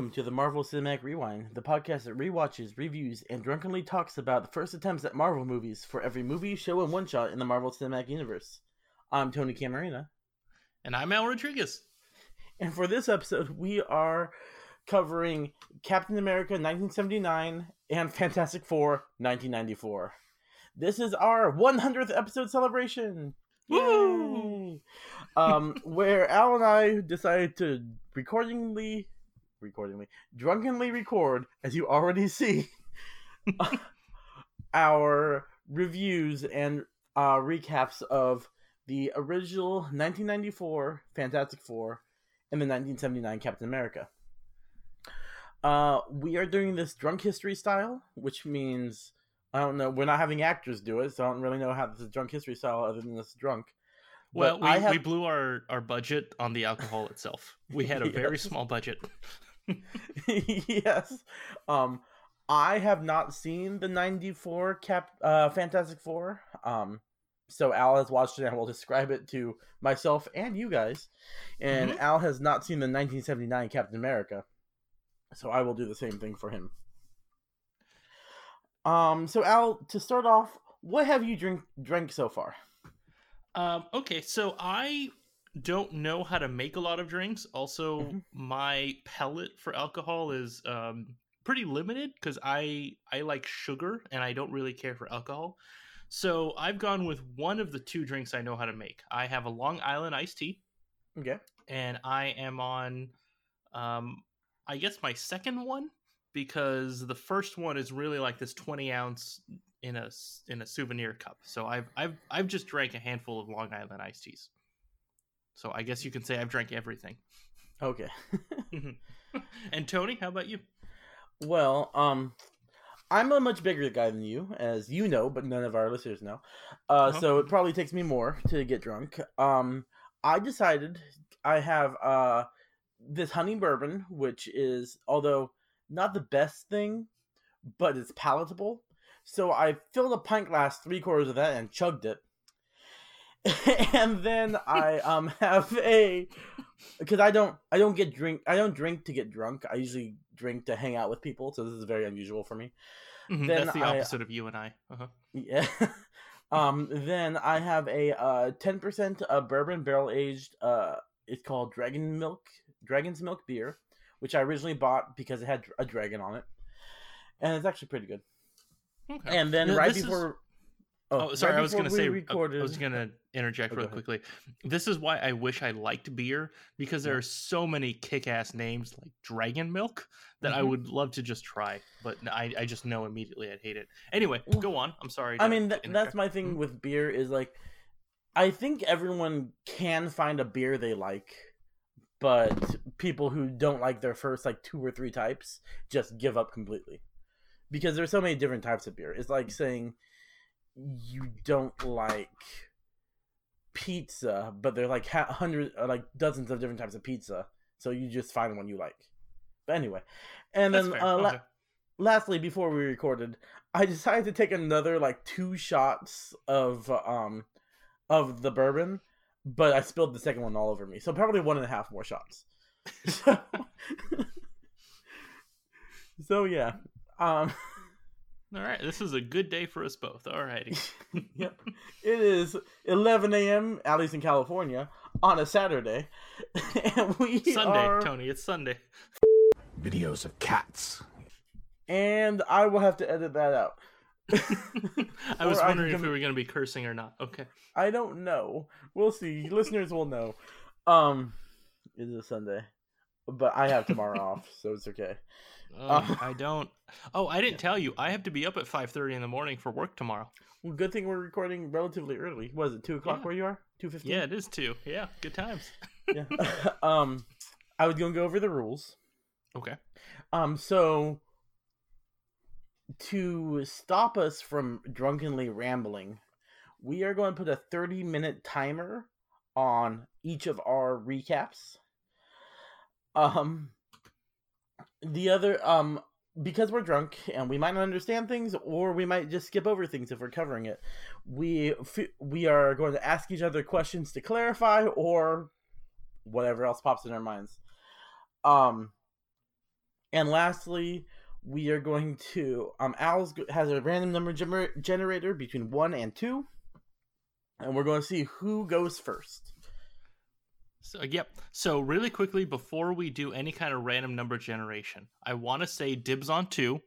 Welcome to the Marvel Cinematic Rewind, the podcast that rewatches, reviews, and drunkenly talks about the first attempts at Marvel movies for every movie, show, and one shot in the Marvel Cinematic Universe. I'm Tony Camarena. And I'm Al Rodriguez. And for this episode, we are covering Captain America 1979 and Fantastic Four 1994. This is our 100th episode celebration. Woo! um, where Al and I decided to recordingly, recordingly, drunkenly record, as you already see, our reviews and uh, recaps of the original 1994 Fantastic Four and the 1979 Captain America. Uh, we are doing this drunk history style, which means I don't know. We're not having actors do it, so I don't really know how this is drunk history style other than this drunk. Well, we, have... we blew our, our budget on the alcohol itself. We had a yes. very small budget. yes. Um, I have not seen the 94 Cap uh, Fantastic Four. Um, so Al has watched it and will describe it to myself and you guys. And mm-hmm. Al has not seen the 1979 Captain America. So I will do the same thing for him. Um, so Al, to start off, what have you drink drank so far? Um, okay, so I don't know how to make a lot of drinks. Also, mm-hmm. my palate for alcohol is um, pretty limited because I I like sugar and I don't really care for alcohol. So I've gone with one of the two drinks I know how to make. I have a Long Island iced tea. Okay. And I am on, um, I guess my second one because the first one is really like this 20 ounce in a in a souvenir cup. So I've I've I've just drank a handful of Long Island iced teas. So I guess you can say I've drank everything. Okay. and Tony, how about you? Well, um I'm a much bigger guy than you, as you know, but none of our listeners know. Uh, oh. So it probably takes me more to get drunk. Um, I decided I have uh, this honey bourbon, which is, although not the best thing, but it's palatable. So I filled a pint glass, three quarters of that, and chugged it. and then I um have a because I don't I don't get drink I don't drink to get drunk. I usually drink to hang out with people, so this is very unusual for me. Mm-hmm, then that's the opposite of you and I. Uh-huh. Yeah. um. Then I have a uh ten percent uh, bourbon barrel aged uh it's called Dragon Milk Dragon's Milk beer which I originally bought because it had a dragon on it, and it's actually pretty good. Okay. And then right before. Is... Oh, oh, sorry. Right I was going to say. Recorded... I was going to interject oh, really quickly. This is why I wish I liked beer because there yeah. are so many kick-ass names like Dragon Milk that mm-hmm. I would love to just try, but I, I just know immediately I'd hate it. Anyway, well, go on. I'm sorry. I mean, th- that's my thing mm-hmm. with beer is like, I think everyone can find a beer they like but people who don't like their first like two or three types just give up completely because there's so many different types of beer. It's like saying you don't like pizza, but there are like hundreds, uh, like dozens of different types of pizza. So you just find one you like. But anyway, and That's then uh, okay. la- lastly, before we recorded, I decided to take another like two shots of um of the bourbon but I spilled the second one all over me. So probably one and a half more shots. so, so yeah. Um all right, this is a good day for us both. All righty. yep. It is 11 a.m. at least in California on a Saturday, and we Sunday, are... Tony. It's Sunday. Videos of cats. And I will have to edit that out. I was wondering I if we were going to be cursing or not. Okay. I don't know. We'll see. Listeners will know. Um, it is a Sunday, but I have tomorrow off, so it's okay. Oh, uh, I don't. Oh, I didn't tell you. I have to be up at five thirty in the morning for work tomorrow. Well, good thing we're recording relatively early. Was it two o'clock yeah. where you are? Two fifteen. Yeah, it is two. Yeah, good times. yeah. um, I was gonna go over the rules. Okay. Um, so to stop us from drunkenly rambling, we are going to put a 30 minute timer on each of our recaps. Um the other um because we're drunk and we might not understand things or we might just skip over things if we're covering it. We we are going to ask each other questions to clarify or whatever else pops in our minds. Um And lastly, we are going to um Al's has a random number gener- generator between one and two, and we're going to see who goes first. So, yep. So, really quickly, before we do any kind of random number generation, I want to say dibs on two.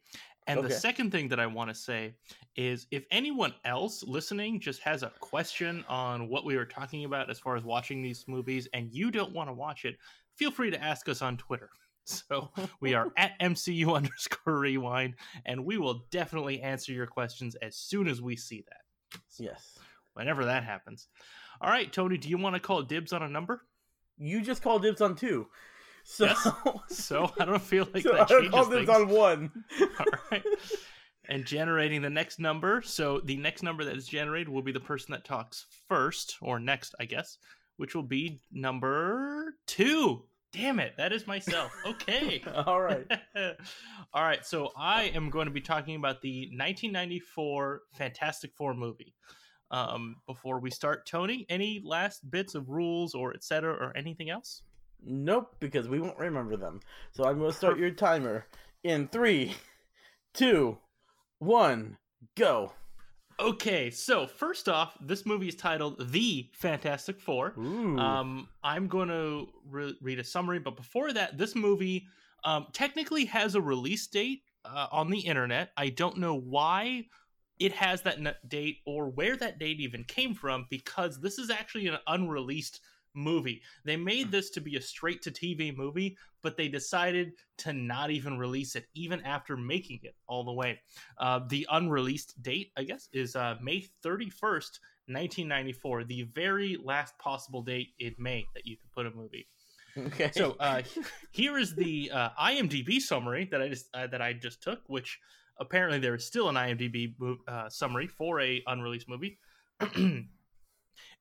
And Okay. the second thing that I want to say is if anyone else listening just has a question on what we were talking about as far as watching these movies and you don't want to watch it, feel free to ask us on Twitter. So, we are at MCU underscore rewind, and we will definitely answer your questions as soon as we see that, Yes. whenever that happens. All right, Tony, do you want to call dibs on a number? You just called dibs on two. So, Yes. So I don't feel like so that I changes called things. dibs on one. All right. And generating the next number. So the next number that is generated will be the person that talks first, or next, I guess, which will be number two. Damn it, that is myself. Okay. All right. All right, so I am going to be talking about the 1994 Fantastic Four movie. Um, before we start, Tony, any last bits of rules or etc. or anything else? Nope, because we won't remember them. So I'm going to start your timer in three, two, one, go. Okay, so first off, this movie is titled The Fantastic Four. Ooh. Um, I'm going to re- read a summary, but before that, this movie um, technically has a release date uh, on the internet. I don't know why it has that n- date or where that date even came from because this is actually an unreleased movie. They made this to be a straight to TV movie, but they decided to not even release it even after making it all the way. Uh, the unreleased date, I guess, is uh, May 31st, 1994, the very last possible date in May that you could put a movie. okay. So uh, here is the uh, IMDb summary that I just uh, that I just took, which apparently there is still an IMDb uh, summary for a unreleased movie.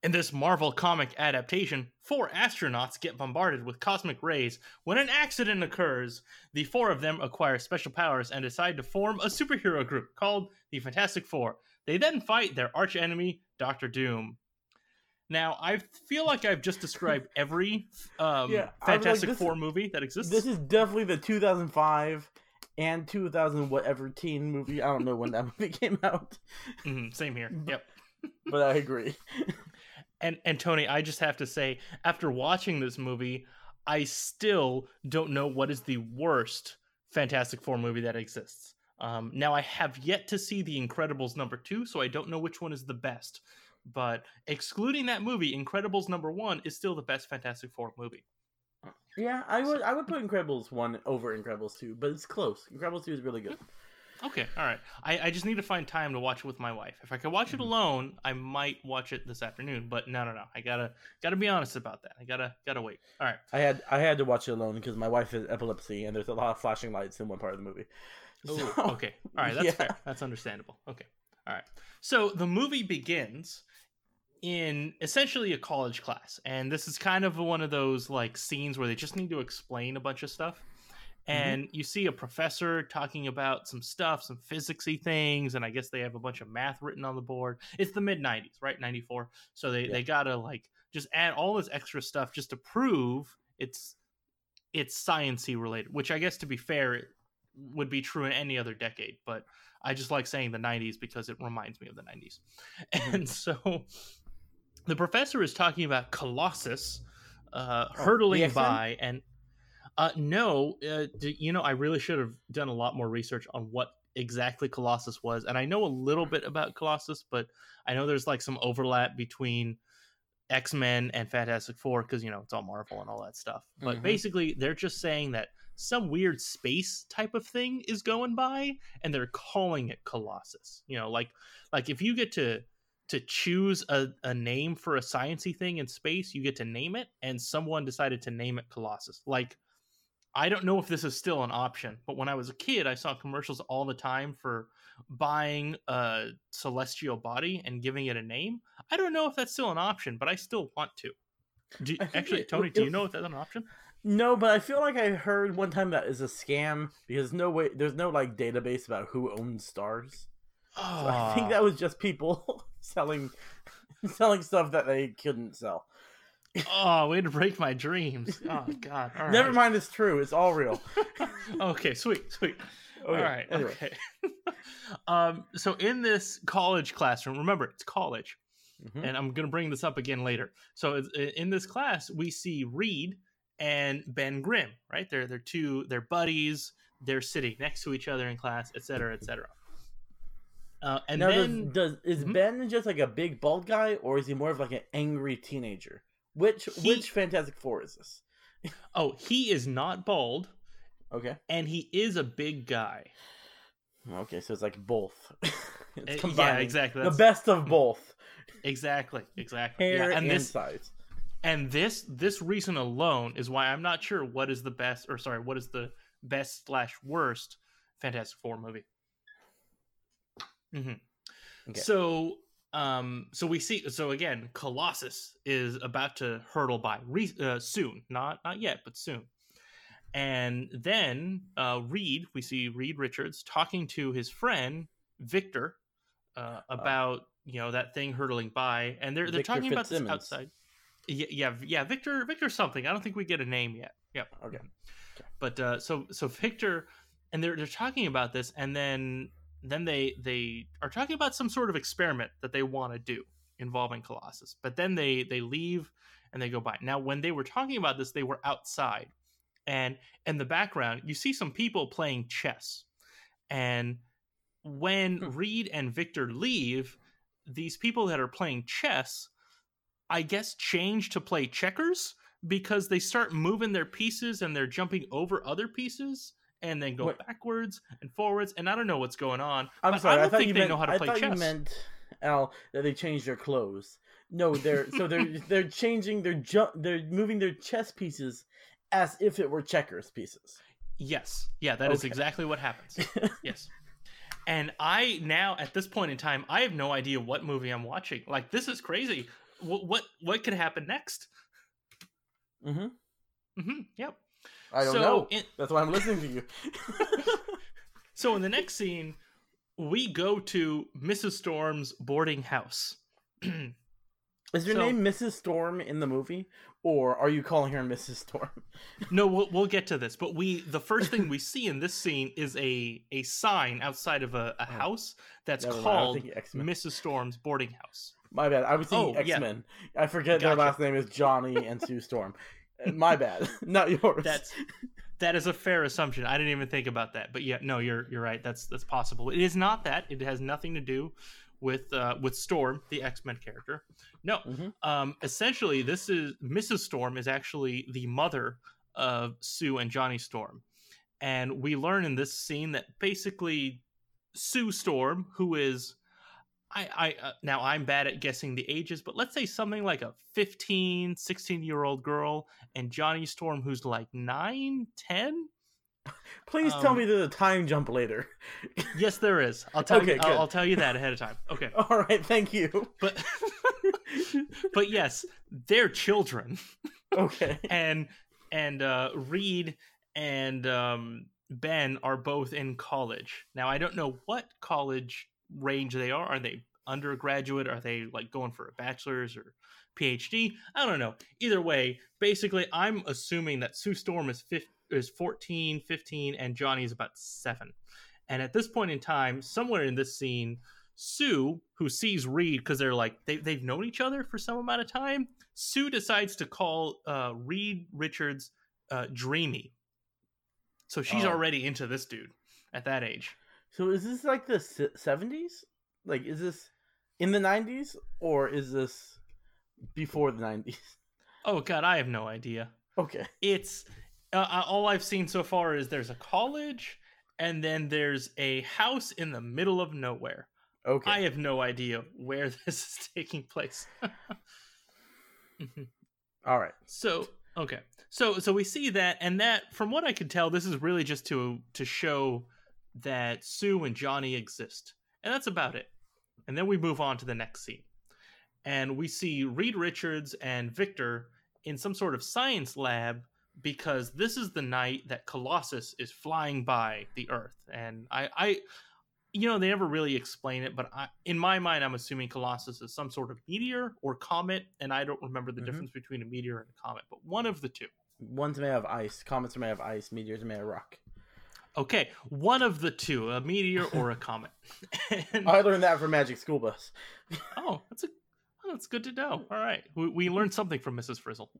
In this Marvel comic adaptation, four astronauts get bombarded with cosmic rays when an accident occurs. The four of them acquire special powers and decide to form a superhero group called the Fantastic Four. They then fight their archenemy, Doctor Doom. Now, I feel like I've just described every um, Yeah, like, Fantastic this- Four movie that exists. this is definitely the 2005 and 2000 whatever teen movie. I don't know when that movie came out, Mhm, same here. Yep. but I agree. And and Tony, I just have to say, after watching this movie, I still don't know what is the worst Fantastic Four movie that exists. Um, now I have yet to see The Incredibles number two, so I don't know which one is the best. But excluding that movie, Incredibles number one is still the best Fantastic Four movie. Yeah, I would I would put Incredibles one over Incredibles two, but it's close. Incredibles two is really good. Okay, all right. I, I just need to find time to watch it with my wife. If I could watch it Mhm. alone, I might watch it this afternoon. But no, no, no. I gotta gotta be honest about that. I gotta gotta wait. All right. I had I had to watch it alone because my wife has epilepsy and there's a lot of flashing lights in one part of the movie. Ooh, okay. All right, that's yeah. fair. That's understandable. Okay. All right. So the movie begins in essentially a college class, and this is kind of one of those like scenes where they just need to explain a bunch of stuff. Mm-hmm. And you see a professor talking about some stuff, some physicsy things, and I guess they have a bunch of math written on the board. It's the mid '90s, right? '94. So they Yeah. they gotta like just add all this extra stuff just to prove it's it's sciency related. Which I guess to be fair, it would be true in any other decade, but I just like saying the 90s because it reminds me of the 90s. Mm-hmm. And so the professor is talking about Colossus uh, Oh, hurtling by, and uh, no, uh, d- you know, I really should have done a lot more research on what exactly Colossus was. And I know a little bit about Colossus, but I know there's like some overlap between X Men and Fantastic Four because, you know, it's all Marvel and all that stuff. But Mhm. basically, they're just saying that some weird space type of thing is going by and they're calling it colossus you know like like if you get to to choose a, a name for a sciency thing in space you get to name it and someone decided to name it colossus. Like i don't know if this is still an option but when i was a kid i saw commercials all the time for buying a celestial body and giving it a name. I don't know if that's still an option but i still want to. Do, actually it- tony do you know if that's an option? No, but I feel like I heard one time that is a scam because no way there's no like database about who owns stars. So I think that was just people selling selling stuff that they couldn't sell. Oh, way to break my dreams. Oh God. All Never right. mind, it's true. It's all real. okay, sweet, sweet. Okay, All right. anyway. Okay. um. So in this college classroom, remember it's college, Mhm. and I'm gonna bring this up again later. So in this class, we see Reed and Ben Grimm. Right? They're they're two. They're buddies. They're sitting next to each other in class, et cetera, et cetera. Uh, and now, then does, does is Mhm. Ben just like a big bald guy, or is he more of like an angry teenager? Which He- which Fantastic Four is this? oh, he is not bald, Okay, and he is a big guy. okay, so it's like both. It's yeah, combining exactly. The best of both, Exactly. Exactly. hair yeah, and, and this size. and this this reason alone is why I'm not sure what is the best or sorry what is the best slash worst Fantastic Four movie. Hmm Okay. So um so we see so again Colossus is about to hurtle by re- uh, soon not not yet but soon and then uh Reed we see Reed Richards talking to his friend Victor uh, about you know that thing hurtling by and they're they're Victor talking about this outside yeah, yeah, yeah. Victor, Victor, something. I don't think we get a name yet. Yep. Okay. But uh, so so Victor, and they're they're talking about this, and then then they they are talking about some sort of experiment that they want to do involving Colossus. But then they they leave and they go by. Now, when they were talking about this, they were outside, and in the background, you see some people playing chess, and when Hmm. Reed and Victor leave, these people that are playing chess I guess change to play checkers because they start moving their pieces and they're jumping over other pieces and then go Wait. backwards and forwards and I don't know what's going on. I'm sorry. I I, don't thought think they meant. know how to I play thought chess. you meant Al that they changed their clothes. No, they're so they're they're changing their ju- they're moving their chess pieces as if it were checkers pieces. Yes, yeah, that is Okay. exactly what happens. yes, and I now at this point in time I have no idea what movie I'm watching. Like this is crazy. What what what could happen next? hmm hmm Yep. I don't so know. In, That's why I'm listening to you. So in the next scene, we go to Mrs. Storm's boarding house. Is your So- name Mrs. Storm in the movie, or are you calling her Mrs. Storm? no, we'll, we'll get to this, but we the first thing we see in this scene is a a sign outside of a, a oh. house that's Never mind, I was called. Mrs. Storm's boarding house. My bad. I was thinking Oh. X Men. I forget their last name is Johnny and Sue Storm. My bad, not yours. That's that is a fair assumption. I didn't even think about that, but yeah, no, you're you're right. That's that's possible. It is not that. It has nothing to do with uh, with Storm, the X Men character. No, Mhm. um, essentially, this is Mrs. Storm is actually the mother of Sue and Johnny Storm, and we learn in this scene that basically Sue Storm, who is I, I uh, now I'm bad at guessing the ages, but let's say something like a 15, 16 year old girl, and Johnny Storm, who's like 9, 10. Please tell um, me there's a time jump later. Yes, there is. I'll tell Okay, you. I'll. I'll tell you that ahead of time. Okay, All right, thank you. but but yes, they're children, Okay. and and uh, Reed and um, Ben are both in college now. I don't know what college range they are. Are they undergraduate? Are they like going for a bachelor's or PhD? I don't know. Either way, basically, I'm assuming that Sue Storm is fif- is 14, 15, and Johnny is about seven. And at this point in time, somewhere in this scene, Sue, who sees Reed because they're like they they've known each other for some amount of time, Sue decides to call uh, Reed Richards uh, Dreamy. So she's Oh. already into this dude at that age. So is this like the 70s? Like, is this in the 90s or is this before the 90s? Oh God, I have no idea. Okay. It's uh, uh, all I've seen so far is there's a college and then there's a house in the middle of nowhere. Okay. I have no idea where this is taking place. All right. So okay, so so we see that, and that from what I could tell, this is really just to to show that Sue and Johnny exist, and that's about it. And then we move on to the next scene, and we see Reed Richards and Victor in some sort of science lab because this is the night that Colossus is flying by the Earth, and I I you know, they never really explain it, but I, in my mind, I'm assuming Colossus is some sort of meteor or comet, and I don't remember the Mhm. difference between a meteor and a comet, but one of the two. Ones may have ice. Comets may have ice. Meteors may have rock. Okay, one of the two, a meteor or a comet. And- I learned that from Magic School Bus. oh, that's a oh, that's good to know. All right, we, we learned something from Mrs. Frizzle.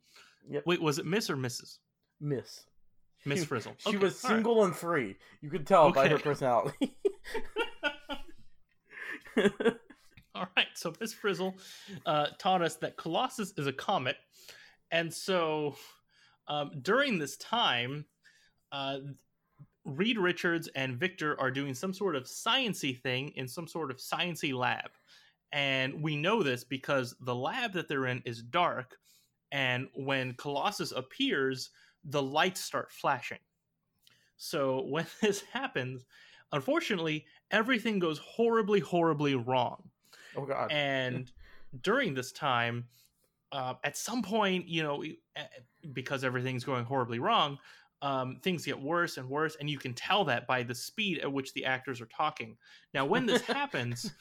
Yep. Wait, was it Miss or Mrs. Miss. Miss She- Frizzle? She Okay, was all right. single and free. You could tell by her personality. All right, so Miss Frizzle uh, taught us that Colossus is a comet, and so um, during this time, uh, Reed Richards and Victor are doing some sort of sciency thing in some sort of sciency lab, and we know this because the lab that they're in is dark, and when Colossus appears, the lights start flashing. So when this happens, unfortunately, everything goes horribly, horribly wrong oh God. and during this time uh, at some point you know because everything's going horribly wrong um, things get worse and worse and you can tell that by the speed at which the actors are talking. Now when this happens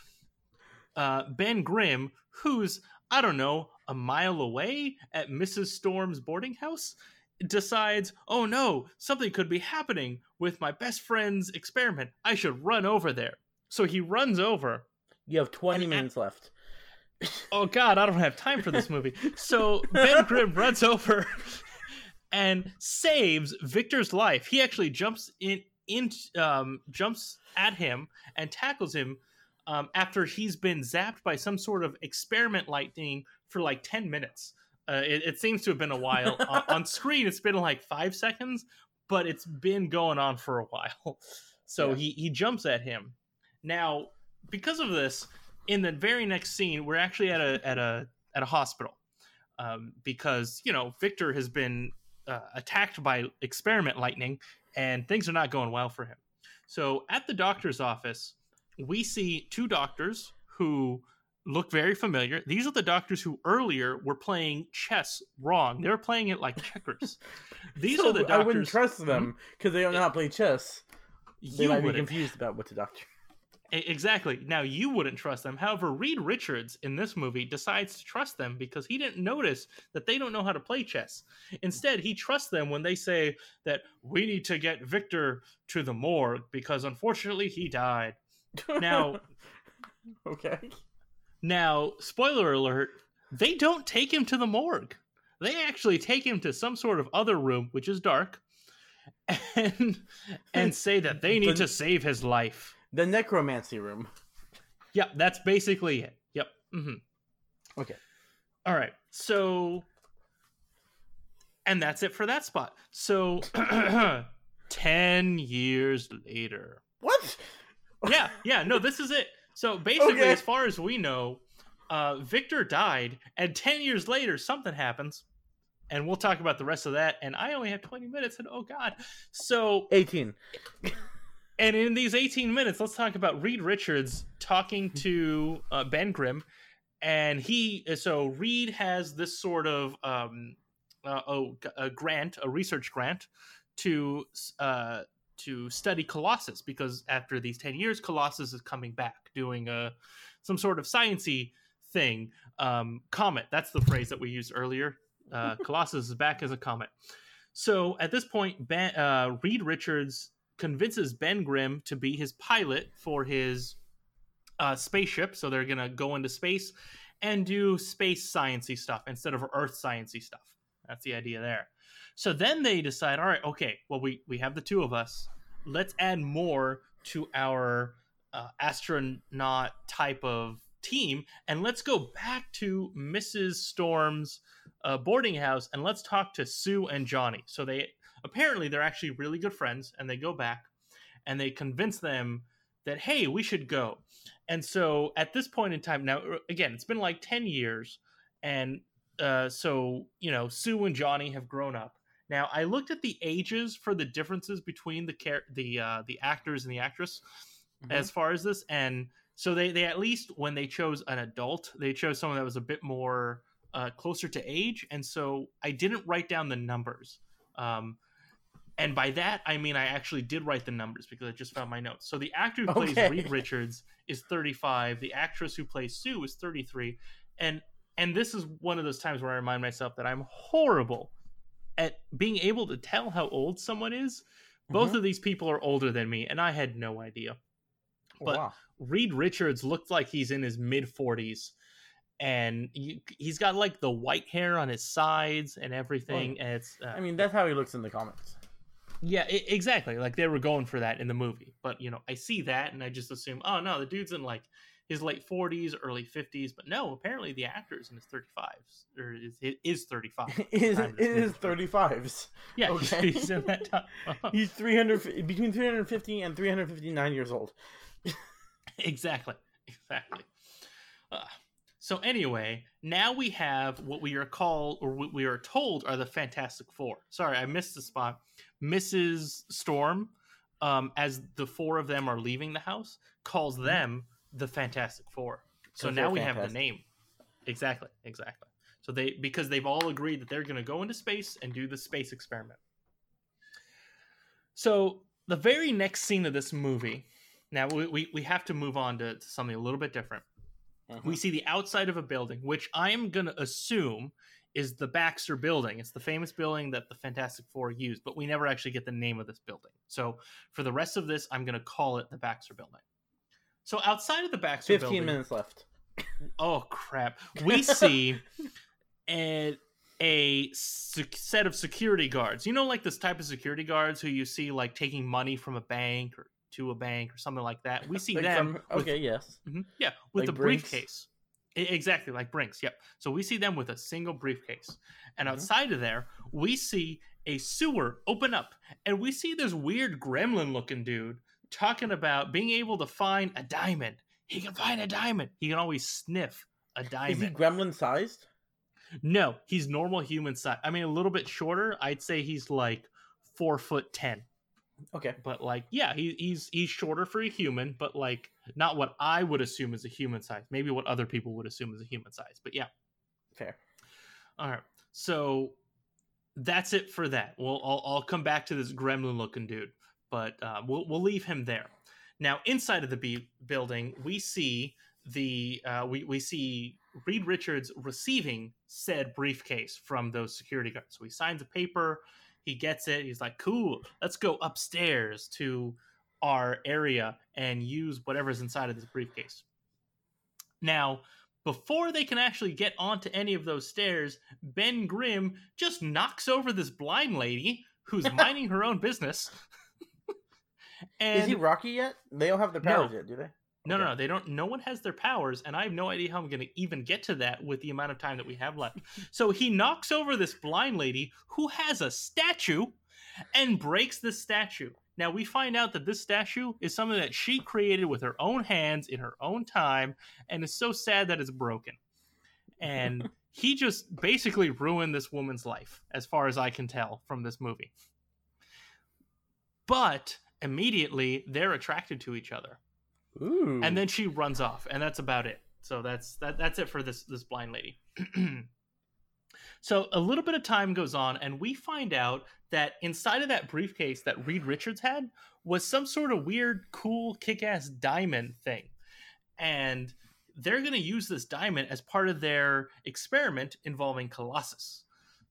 uh, ben grimm who's i don't know a mile away at mrs storm's boarding house decides oh no something could be happening with my best friend's experiment. I should run over there. So he runs over. You have 20 and- minutes left. oh god i don't have time for this movie. So ben grimm runs over and saves victor's life. He actually jumps in in um, jumps at him and tackles him um, after he's been zapped by some sort of experiment lightning for like 10 minutes. Uh, it, it seems to have been a while. On, on screen it's been like five seconds but it's been going on for a while. So Yeah. he he jumps at him. Now because of this in the very next scene, we're actually at a at a at a hospital um, because you know Victor has been uh, attacked by experiment lightning, and things are not going well for him. So at the doctor's office, we see two doctors who look very familiar. These are the doctors who earlier were playing chess wrong. They were playing it like checkers. These So are the doctors. I wouldn't trust them because they don't know how to play chess. They you might be confused about what the doctor. Exactly. Now you wouldn't trust them. However, Reed Richards in this movie decides to trust them because he didn't notice that they don't know how to play chess. Instead, he trusts them when they say that we need to get Victor to the morgue because unfortunately he died. Now, okay. now, spoiler alert, they don't take him to the morgue. They actually take him to some sort of other room, which is dark, and and say that they need The- to save his life. The necromancy room. Yep, that's basically it. Yep. hmm Okay. All right. So, and that's it for that spot. So, 10 years later. What? Yeah, yeah, no, this is it. So, basically, Okay. as far as we know, uh, Victor died, and 10 years later, something happens. And we'll talk about the rest of that. And I only have 20 minutes, and oh, God. So, 18. And in these 18 minutes, let's talk about Reed Richards talking to uh, Ben Grimm. And he, so Reed has this sort of um, uh, oh, a grant, a research grant to uh, to study Colossus because after these 10 years, Colossus is coming back doing a some sort of sciency thing. Um, comet, that's the phrase that we used earlier. Uh, Colossus is back as a comet. So at this point, ben, uh, Reed Richards convinces Ben Grimm to be his pilot for his uh, spaceship. So they're gonna go into space and do space sciency stuff instead of Earth sciency stuff. That's the idea there. So then they decide, all right, okay, well we we have the two of us. Let's add more to our uh, astronaut type of team, and let's go back to Mrs. Storm's uh, boarding house and let's talk to Sue and Johnny. So they apparently they're actually really good friends, and they go back and they convince them that hey, we should go. And so at this point in time, now uh, again, it's been like ten years, and uh, so you know Sue and Johnny have grown up. Now I looked at the ages for the differences between the char- the uh, the actors and the actress Mhm. as far as this, and so they they at least when they chose an adult, they chose someone that was a bit more uh, closer to age, and so I didn't write down the numbers. Um, And by that, I mean I actually did write the numbers because I just found my notes. So the actor who plays Okay. Reed Richards is 35. The actress who plays Sue is 33. And and this is one of those times where I remind myself that I'm horrible at being able to tell how old someone is. Both Mhm. of these people are older than me, and I had no idea. but- wow. Reed Richards looked like he's in his mid 40s. And he, he's got like the white hair on his sides and everything. and it's, uh, I mean, that's how he looks in the comics. Yeah, i exactly. Like they were going for that in the movie. But, you know, I see that and I just assume, oh, no, the dude's in like his late 40s, early 50s. But no, apparently the actor is in his 35s or is, is 35. it is, time it this movie is started. 35s. Yeah, Okay. he's in that time. He's 300 between 350 and 359 years old. exactly exactly uh, so anyway now we have what we are called or what we are told are the fantastic four sorry i missed the spot mrs storm um, as the four of them are leaving the house calls them the fantastic four. So now we have the name. Exactly exactly. So they because they've all agreed that they're going to go into space and do the space experiment. So the very next scene of this movie now we, we, we have to move on to, to something a little bit different. Mhm. we see the outside of a building which i am going to assume is the baxter building. It's the famous building that the fantastic four used but we never actually get the name of this building. So for the rest of this i'm going to call it the baxter building. So outside of the baxter 15 building minutes left. oh crap. We see a, a sec- set of security guards. You know like this type of security guards who you see like taking money from a bank or to a bank or something like that? We see Like them from- with- okay, yes. Mhm, yeah with Like the briefcase exactly like brinks yep so we see them with a single briefcase and Mhm. outside of there we see a sewer open up and we see this weird gremlin looking dude talking about being able to find a diamond he can find a diamond he can always sniff a diamond. Is he gremlin sized? no, he's normal human size. I mean, a little bit shorter. I'd say he's like four foot ten. Okay. But like, yeah, he, he's he's shorter for a human, but like not what I would assume is a human size. Maybe what other people would assume is a human size. But yeah, Fair. all right. So that's it for that. We'll I'll, I'll come back to this gremlin looking dude, but uh, we'll we'll leave him there. Now inside of the B- building, we see the uh, we we see Reed Richards receiving said briefcase from those security guards. So he signs a paper, he gets it. He's like, "Cool, let's go upstairs to our area and use whatever's inside of this briefcase." Now, before they can actually get onto any of those stairs, Ben Grimm just knocks over this blind lady who's minding her own business. and Is he Rocky yet? They don't have the No. powers yet, do they? No, no, Okay. no, they don't. No one has their powers, and I have no idea how I'm going to even get to that with the amount of time that we have left. so he knocks over this blind lady who has a statue, and breaks the statue. Now we find out that this statue is something that she created with her own hands in her own time, and is so sad that it's broken. And he just basically ruined this woman's life, as far as I can tell from this movie. But immediately they're attracted to each other Ooh. and then she runs off and that's about it. So that's that, that's it for this this blind lady. So a little bit of time goes on and we find out that inside of that briefcase that reed richards had was some sort of weird cool kick-ass diamond thing. And they're going to use this diamond as part of their experiment involving colossus.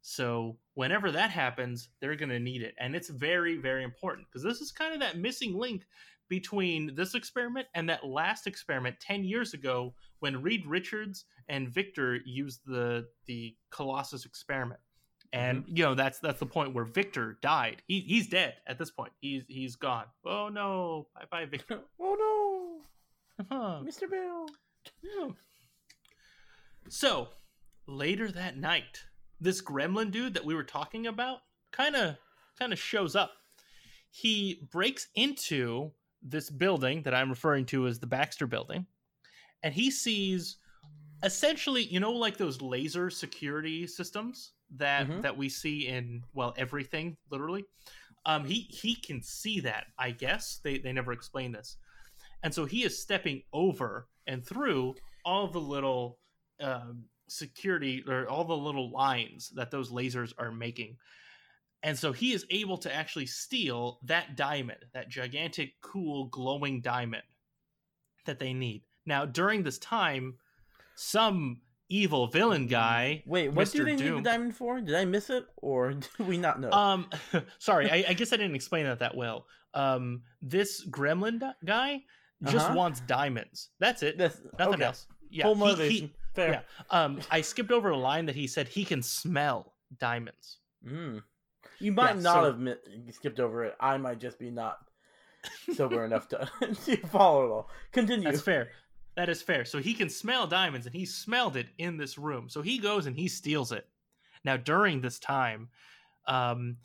So whenever that happens they're going to need it. And it's very very important because this is kind of that missing link between this experiment and that last experiment 10 years ago when Reed Richards and Victor used the the Colossus experiment. And mm-hmm. you know that's that's the point where Victor died. He, he's dead at this point. He's he's gone. Oh no! Bye bye Victor. oh Huh. no, uh-huh. Mr. Bill. Yeah. So later that night, this gremlin dude that we were talking about kind of kind of shows up. He breaks into this building that I'm referring to as the Baxter building, and he sees essentially, you know, like those laser security systems that Mhm. that we see in well everything, literally. Um, he he can see that. I guess they they never explain this, and so he is stepping over and through all the little um, security or all the little lines that those lasers are making. And so he is able to actually steal that diamond, that gigantic, cool, glowing diamond that they need. Now, during this time, some evil villain guy. Wait, what Mr. do they Doom, need the diamond for? Did I miss it, or do we not know? Um, sorry, I, I guess I didn't explain that that well. Um, this gremlin di- guy just Uh-huh. wants diamonds. That's it. That's Nothing okay. else. Yeah. Full he- motivation. he- Fair. yeah. Um, I skipped over a line that he said he can smell diamonds. Mm. You might Yeah, not so- have mi- skipped over it. I might just be not sober enough to, to follow it all. Continue. That's fair. That is fair. So he can smell diamonds, and he smelled it in this room. So he goes and he steals it. Now, during this time, um,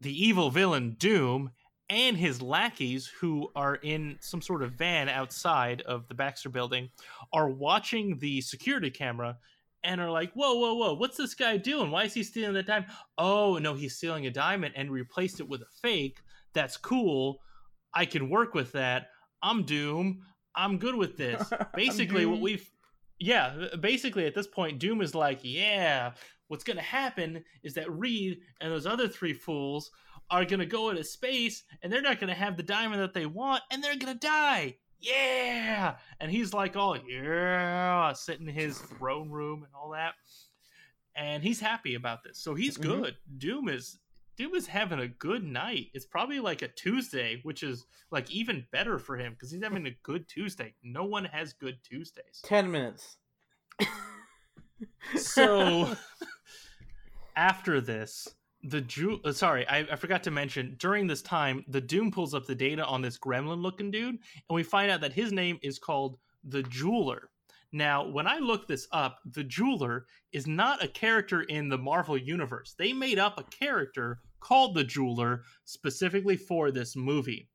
the evil villain Doom and his lackeys, who are in some sort of van outside of the Baxter building, are watching the security camera and are like, "Whoa, whoa, whoa! What's this guy doing? Why is he stealing the diamond? Oh no, he's stealing a diamond and replaced it with a fake. That's cool. I can work with that. I'm Doom. I'm good with this. Basically, what we've yeah, basically at this point, Doom is like, yeah, what's gonna happen is that Reed and those other three fools are gonna go into space and they're not gonna have the diamond that they want and they're gonna die. Yeah. And he's like, oh yeah, sitting in his throne room and all that. And he's happy about this. So he's Mhm. good. Doom is Doom is having a good night. It's probably like a Tuesday, which is like even better for him because he's having a good Tuesday. No one has good Tuesdays. Ten minutes. So after this, the Ju- uh, sorry, I, I forgot to mention during this time, the Doom pulls up the data on this gremlin looking dude, and we find out that his name is called the Jeweler. Now, when I looked this up, the Jeweler is not a character in the Marvel universe. They made up a character called the Jeweler specifically for this movie.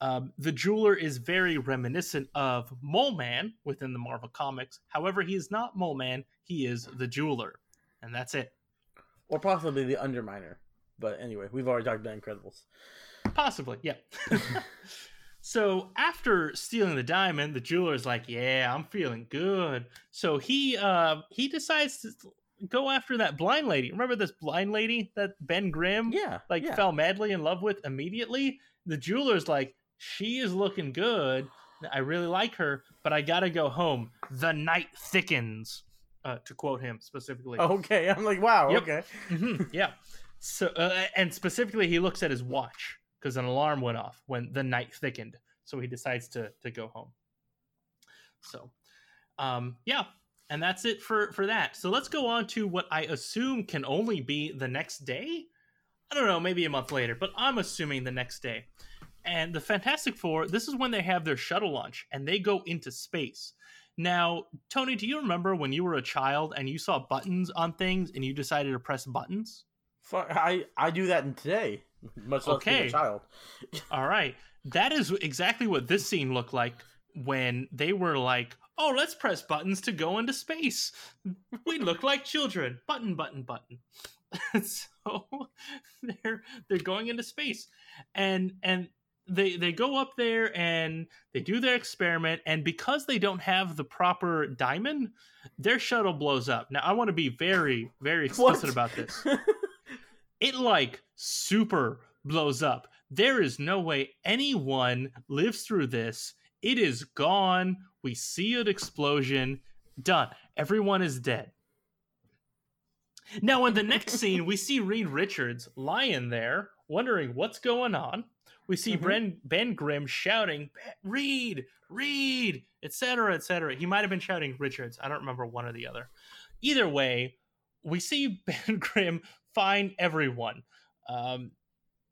Um, the Jeweler is very reminiscent of Mole Man within the Marvel comics. However, he is not Mole Man, he is the Jeweler. And that's it. Or possibly the Underminer. But anyway, we've already talked about Incredibles. Possibly, yeah. so after stealing the diamond, the jeweler is like, "Yeah, I'm feeling good." So he uh he decides to go after that blind lady. Remember this blind lady that Ben Grimm Yeah, like yeah. fell madly in love with immediately? The jeweler's like, "She is looking good. I really like her, but I gotta go home. The night thickens." Uh, to quote him specifically. Okay, I'm like, wow. Yep. Okay. Mhm, yeah. So, uh, and specifically, he looks at his watch because an alarm went off when the night thickened. So he decides to to go home. So, um, yeah, and that's it for for that. So let's go on to what I assume can only be the next day. I don't know, maybe a month later, but I'm assuming the next day. And the Fantastic Four, this is when they have their shuttle launch and they go into space. Now, Tony, do you remember when you were a child and you saw buttons on things and you decided to press buttons? Fuck, I I do that in today, much less being Okay. a child. All right. That is exactly what this scene looked like when they were like, "Oh, let's press buttons to go into space." We look like children. Button, button, button. so they're they're going into space, and and they they go up there and they do their experiment, and because they don't have the proper diamond, their shuttle blows up. Now I want to be very very explicit What? about this it like super blows up. There is no way anyone lives through this. It is gone. We see an explosion. Done. Everyone is dead. Now, in the next scene, we see Reed Richards lying there, wondering what's going on. We see Mhm. Ben, ben Grimm shouting, Reed, Reed, etc., etc. He might have been shouting Richards. I don't remember one or the other. Either way, we see Ben Grimm find everyone. Um,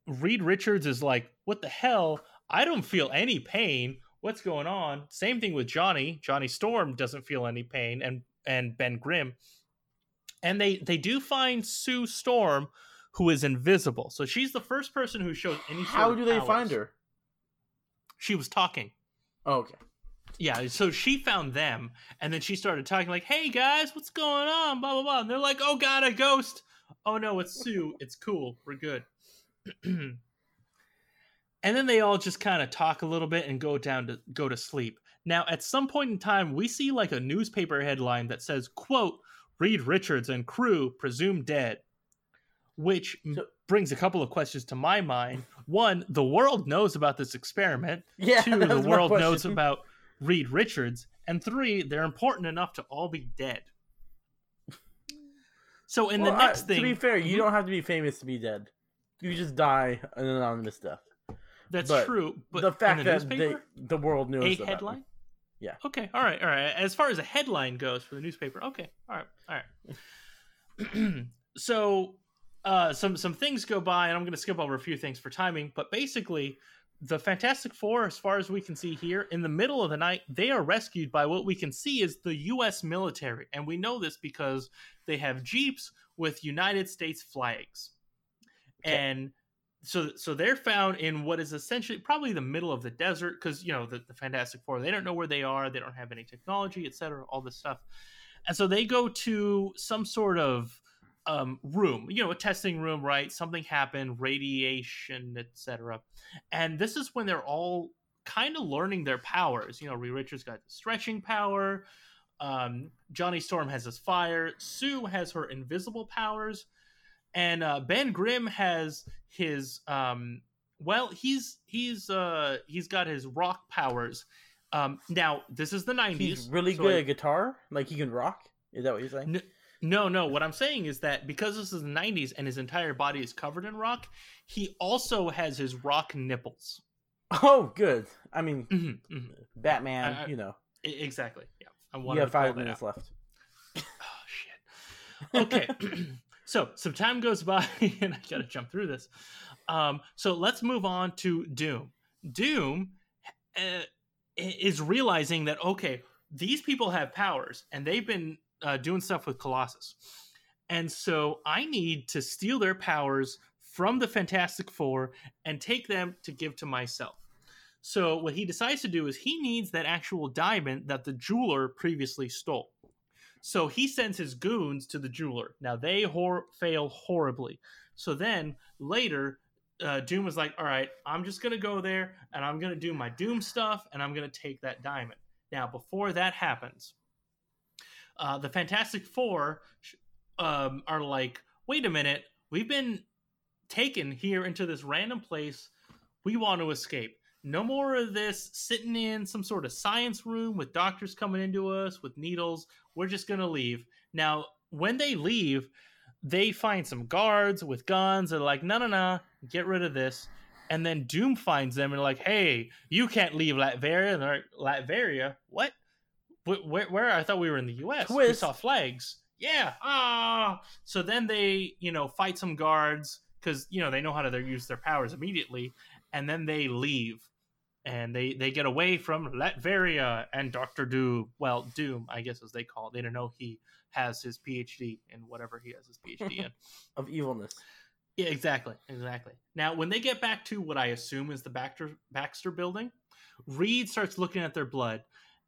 Reed Richards is like, "What the hell? I don't feel any pain. What's going on?" Same thing with Johnny. Johnny Storm doesn't feel any pain, and and Ben Grimm. And they they do find Sue Storm, who is invisible. So she's the first person who shows any. Sort How do they powers. find her? She was talking. Oh, okay. Yeah, so she found them, and then she started talking like, "Hey guys, what's going on?" Blah blah blah. And they're like, "Oh god, a ghost!" Oh no, it's Sue. It's cool. We're good. and then they all just kind of talk a little bit and go down to go to sleep. Now, at some point in time, we see like a newspaper headline that says, "quote Reed Richards and crew presumed dead." Which So- brings a couple of questions to my mind. One, the world knows about this experiment. Yeah, Two, the world knows about Reed Richards. And three, they're important enough to all be dead. So in Well, the I- next thing, to be fair, you don't have to be famous to be dead. You just die an anonymous death. that's but true. But the fact the that they, the world knows a about headline. you. Yeah. Okay. All right. All right. As far as a headline goes for the newspaper, okay. All right. All right. so, uh, some some things go by, and I'm going to skip over a few things for timing. But basically, the Fantastic Four, as far as we can see here, in the middle of the night, they are rescued by what we can see is the U.S. military, and we know this because they have jeeps with United States flags, Okay. and so so they're found in what is essentially probably the middle of the desert because you know the, the fantastic four they don't know where they are they don't have any technology etc all this stuff and so they go to some sort of um, room you know a testing room right something happened radiation etc and this is when they're all kind of learning their powers you know Reed richards got stretching power um, johnny storm has his fire sue has her invisible powers and uh, Ben Grimm has his um well he's he's uh he's got his rock powers. Um now this is the 90s. He's really so good I- at guitar. Like he can rock. Is that what you're saying? N- no, no, what I'm saying is that because this is the 90s and his entire body is covered in rock, he also has his rock nipples. Oh, good. I mean, Mhm, mhm. Batman. I- I- you know, Exactly. Yeah. I you have five minutes left. Oh shit. Okay. so some time goes by and I gotta jump through this. Um, so let's move on to Doom. Doom uh, is realizing that okay, these people have powers and they've been uh, doing stuff with Colossus, and so I need to steal their powers from the Fantastic Four and take them to give to myself. So what he decides to do is he needs that actual diamond that the jeweler previously stole. So he sends his goons to the jeweler. Now they hor- fail horribly. So then later, uh, Doom is like, "All right, I'm just gonna go there and I'm gonna do my Doom stuff and I'm gonna take that diamond." Now before that happens, uh, the Fantastic Four um, are like, "Wait a minute, we've been taken here into this random place. We want to escape." No more of this sitting in some sort of science room with doctors coming into us with needles. We're just gonna leave. Now when they leave they find some guards with guns. They're like no no no get rid of this. And then doom finds them and like hey you can't leave latveria. And they're like latveria? What? Wh- where, where i thought we were in the us we saw flags yeah ah so then they you know fight some guards because you know they know how to use their powers immediately and then they leave and they they get away from Latveria and Doctor Doom. Well, Doom, I guess as they call it. They don't know he has his PhD in whatever he has his PhD in. Of evilness. Yeah, exactly, exactly. Now, when they get back to what I assume is the Baxter Baxter building, Reed starts looking at their blood,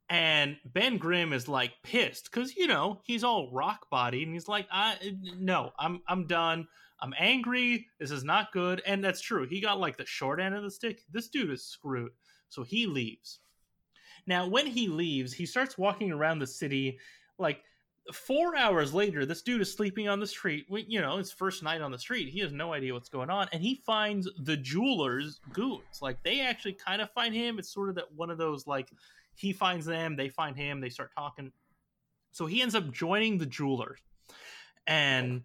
and Ben Grimm is like pissed because you know he's all rock body, and he's like, "I no, I'm I'm done. I'm angry. This is not good." And that's true. He got like the short end of the stick. This dude is screwed, so he leaves. Now, when he leaves, he starts walking around the city like four hours later, this dude is sleeping on the street. You know, his first night on the street. He has no idea what's going on, and he finds the jeweler's goons. Like they actually kind of find him. It's sort of that one of those like he finds them, they find him, they start talking. So he ends up joining the jeweler, and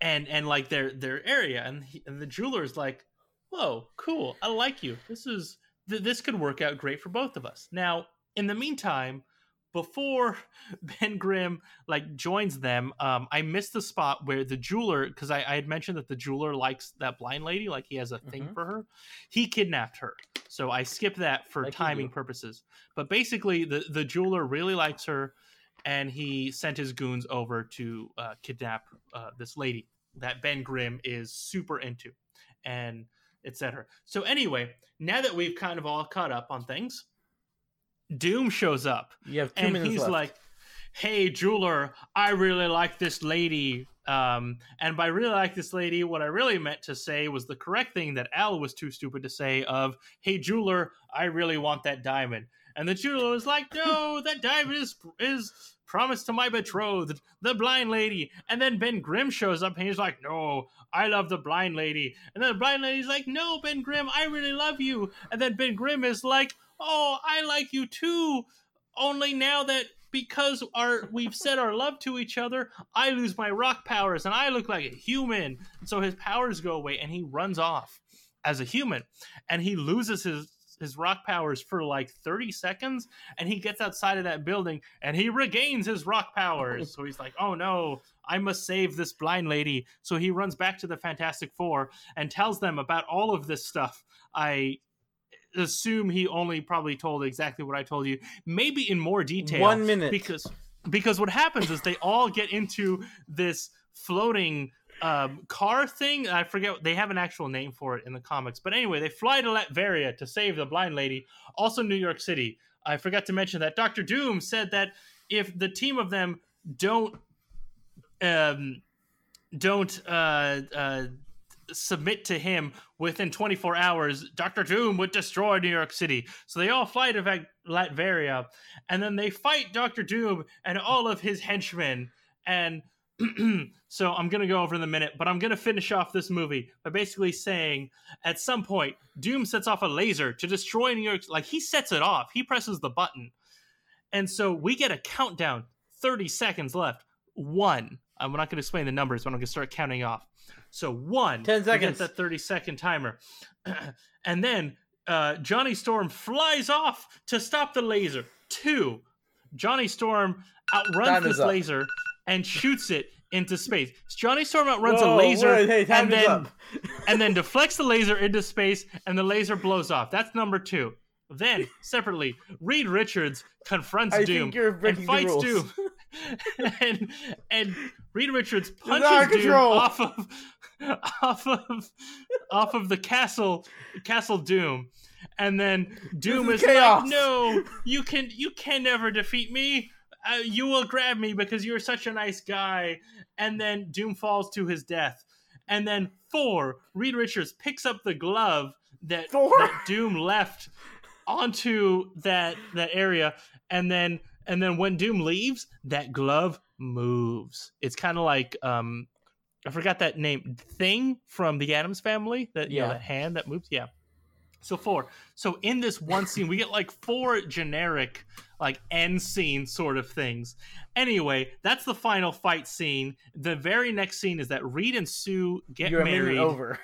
and and like their their area, and, he, and the jeweler's like, "Whoa, cool! I like you. This is th- this could work out great for both of us." Now, in the meantime, before Ben Grimm like joins them, um, I missed the spot where the jeweler, because I, I had mentioned that the jeweler likes that blind lady, like he has a thing Mhm. for her. He kidnapped her, so I skipped that for Like timing purposes. But basically, the the jeweler really likes her, and he sent his goons over to uh, kidnap uh, this lady that Ben Grimm is super into, and etc. So anyway, now that we've kind of all caught up on things, Doom shows up You have two and minutes he's left. like hey jeweler i really like this lady um, and by really like this lady what i really meant to say was the correct thing that al was too stupid to say of hey jeweler i really want that diamond and the jeweler was like no that diamond is is promise to my betrothed, the blind lady. And then Ben Grimm shows up and he's like, no, I love the blind lady. And then the blind lady's like, no, Ben Grimm, I really love you. And then Ben Grimm is like, oh, I like you too. Only now that because our we've said our love to each other, I lose my rock powers and I look like a human. So his powers go away and he runs off as a human and he loses his his rock powers for like 30 seconds and he gets outside of that building and he regains his rock powers so he's like oh no i must save this blind lady so he runs back to the fantastic four and tells them about all of this stuff i assume he only probably told exactly what i told you maybe in more detail One minute. because because what happens is they all get into this floating um, car thing. I forget they have an actual name for it in the comics, but anyway, they fly to Latveria to save the blind lady. Also, New York City. I forgot to mention that Doctor Doom said that if the team of them don't um, don't uh, uh, submit to him within 24 hours, Doctor Doom would destroy New York City. So they all fly to Latveria, and then they fight Doctor Doom and all of his henchmen. And so I'm gonna go over in a minute, but I'm gonna finish off this movie by basically saying at some point Doom sets off a laser to destroy New York. Like he sets it off, he presses the button, and so we get a countdown. 30 seconds left. One. I'm not going to explain the numbers, but I'm going to start counting off. So one. 10 get seconds. that 30 second timer, and then uh, Johnny Storm flies off to stop the laser. Two. Johnny Storm outruns Time this laser and shoots it into space. Johnny Storm outruns Whoa, a laser wait, hey, and then and then deflects the laser into space, and the laser blows off. That's number two. Then separately, Reed Richards confronts I Doom think you're and breaking the fights rules. Doom, and and Reed Richards punches Doom control. off of off of off of the castle Castle Doom, and then Doom is is, like, "No, you can you can never defeat me. Uh, you will grab me because you're such a nice guy." And then Doom falls to his death. And then four, Reed Richards picks up the glove that, that Doom left onto that that area, and then and then when Doom leaves, that glove moves. It's kind of like um, I forgot that name thing from the Addams Family. That you know, Yeah. that hand that moves. Yeah. So four. So in this one scene, we get like four generic like end scene sort of things. Anyway, that's the final fight scene. The very next scene is that Reed and Sue get You're married over.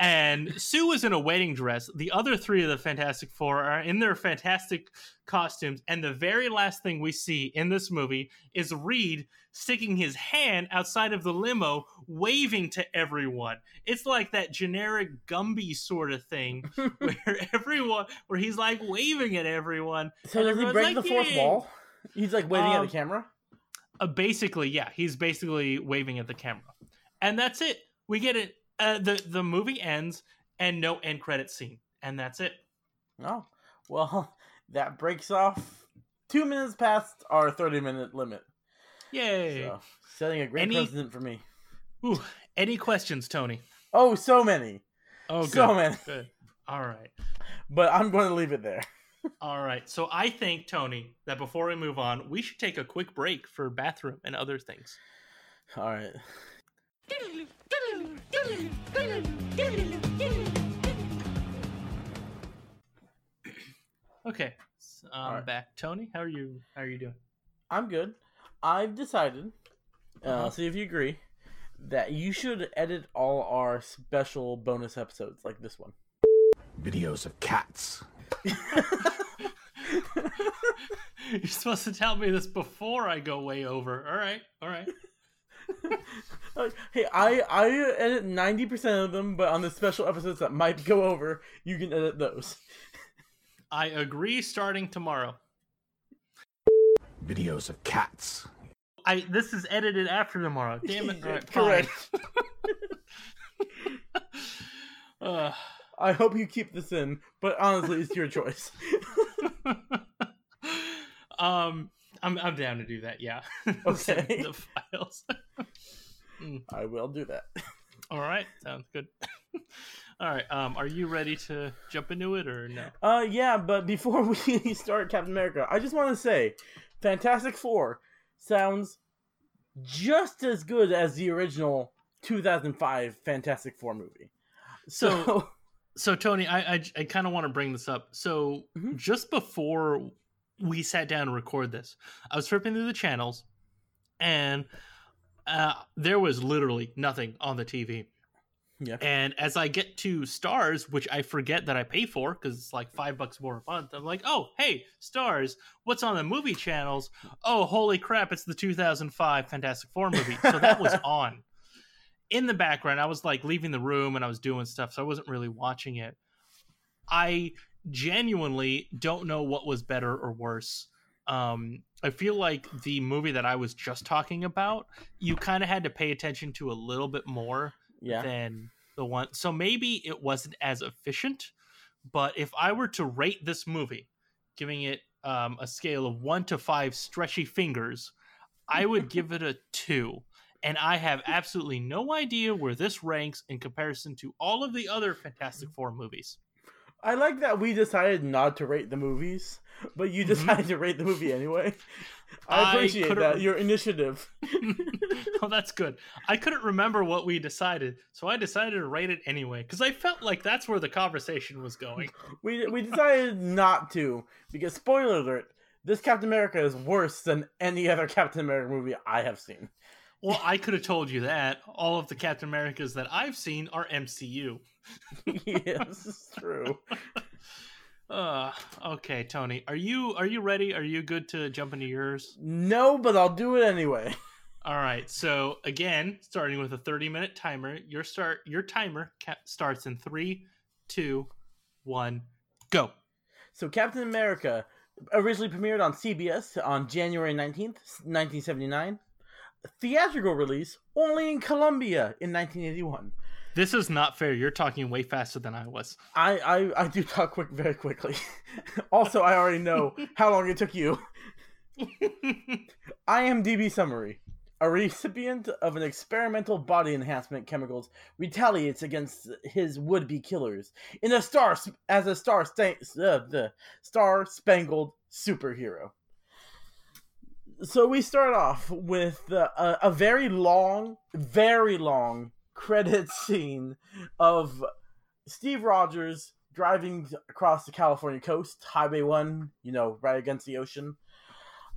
And Sue is in a wedding dress. The other three of the Fantastic Four are in their fantastic costumes, and the very last thing we see in this movie is Reed sticking his hand outside of the limo, waving to everyone. It's like that generic Gumby sort of thing, where everyone, where he's like waving at everyone. So does he break like, the fourth "Yay." wall? He's like waving at Um, the camera. Uh, basically, yeah, he's basically waving at the camera, and that's it. We get it. Uh, the the movie ends, and no end credit scene, and that's it. Oh, well, that breaks off two minutes past our 30 minute limit. Yay! So, setting a great Any- precedent for me. Ooh, any questions, Tony? Oh, so many. Oh, good. So many. Good. All right. But I'm going to leave it there. All right. So I think, Tony, that before we move on, we should take a quick break for bathroom and other things. All right. Okay. So I'm All right. back. Tony, how are you? How are you doing? I'm good. I've decided, uh, Uh-huh. see if you agree, that you should edit all our special bonus episodes like this one. Videos of cats. You're supposed to tell me this before I go way over. All right. All right. Like, hey, I I edit ninety percent of them, but on the special episodes that might go over, you can edit those. I agree. Starting tomorrow. Videos of cats. I this is edited after tomorrow. Damn it! All right, fine. Correct. Uh, I hope you keep this in, but honestly, it's your choice. um, I'm I'm down to do that. Yeah. Okay. the files. I will do that. All right, sounds good. All right. Um, are you ready to jump into it or no? Uh, yeah, but before we start Captain America, I just want to say, Fantastic Four, sounds just as good as the original 2005 Fantastic Four movie. So- So, So Tony, I I, I kind of want to bring this up. So Mhm. just before we sat down to record this, I was flipping through the channels, and uh, there was literally nothing on the TV. yeah. And as I get to Starz, which I forget that I pay for because it's like five bucks more a month, I'm like, oh, hey, Starz, what's on the movie channels? Oh, holy crap, it's the 2005 Fantastic Four movie. So that was on. In the background, I was like leaving the room and I was doing stuff, so I wasn't really watching it. I genuinely don't know what was better or worse. Um, I feel like the movie that I was just talking about, you kind of had to pay attention to a little bit more Yeah. than the one. So maybe it wasn't as efficient. But if I were to rate this movie, giving it um, a scale of one to five stretchy fingers, I would give it a two. And I have absolutely no idea where this ranks in comparison to all of the other Fantastic Four movies. I like that we decided not to rate the movies, but you Mhm. decided to rate the movie anyway. I I appreciate could've- that. Your initiative. oh, that's good. I couldn't remember what we decided, so I decided to rate it anyway because I felt like that's where the conversation was going. We we decided not to because spoiler alert, this Captain America is worse than any other Captain America movie I have seen. Well, I could have told you that. All of the Captain Americas that I've seen are MCU. yes, it's true. Uh, okay, Tony, are you are you ready? Are you good to jump into yours? No, but I'll do it anyway. All right. So again, starting with a thirty-minute timer, your start your timer ca- starts in three, two, one, go. So Captain America originally premiered on CBS on January 19th, 1979. Theatrical release only in Colombia in 1981. This is not fair. You're talking way faster than I was. I, I, I do talk quick very quickly. also, I already know how long it took you. IMDb summary. A recipient of an experimental body enhancement chemicals retaliates against his would-be killers in a star as a star sta- uh, the star spangled superhero. So we start off with uh, a, a very long, very long credit scene of Steve Rogers driving across the California coast, Highway 1, you know, right against the ocean.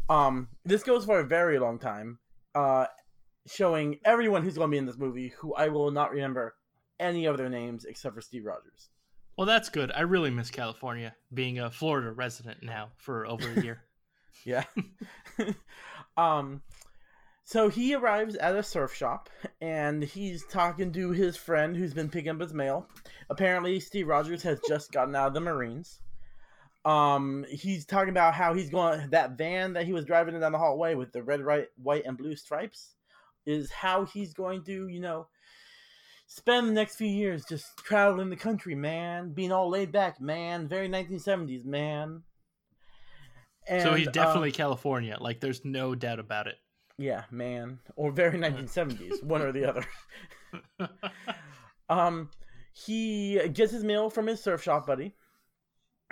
Um, this goes for a very long time, uh, showing everyone who's going to be in this movie, who I will not remember any of their names except for Steve Rogers. Well, that's good. I really miss California, being a Florida resident now for over a year. Yeah. um, so he arrives at a surf shop and he's talking to his friend who's been picking up his mail. Apparently, Steve Rogers has just gotten out of the Marines. Um, he's talking about how he's going that van that he was driving down the hallway with the red, right, white, and blue stripes is how he's going to, you know, spend the next few years just traveling the country, man, being all laid back, man, very 1970s, man. So he's And, definitely California. Like, there's no doubt about it. Yeah, man. Or very 1970s, one or the other. Um, he gets his mail from his surf shop buddy.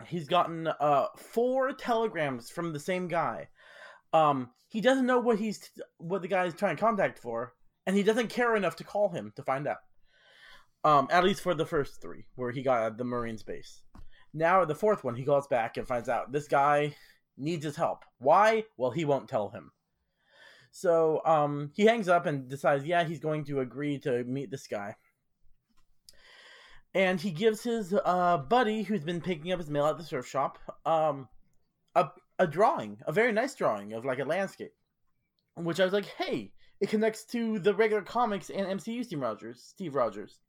He's gotten uh four telegrams from the same guy. Um, he doesn't know what he's what the guy's trying to contact for, and he doesn't care enough to call him to find out. Um, at least for the first three, where he got the Marines base. Now the fourth one, he calls back and finds out this guy needs his help. Why? Well, he won't tell him. So um, he hangs up and decides, yeah, he's going to agree to meet this guy. And he gives his uh, buddy, who's been picking up his mail at the surf shop, um, a a drawing, a very nice drawing of like a landscape. Which I was like, hey, it connects to the regular comics and MCU Steve Rogers, Steve Rogers,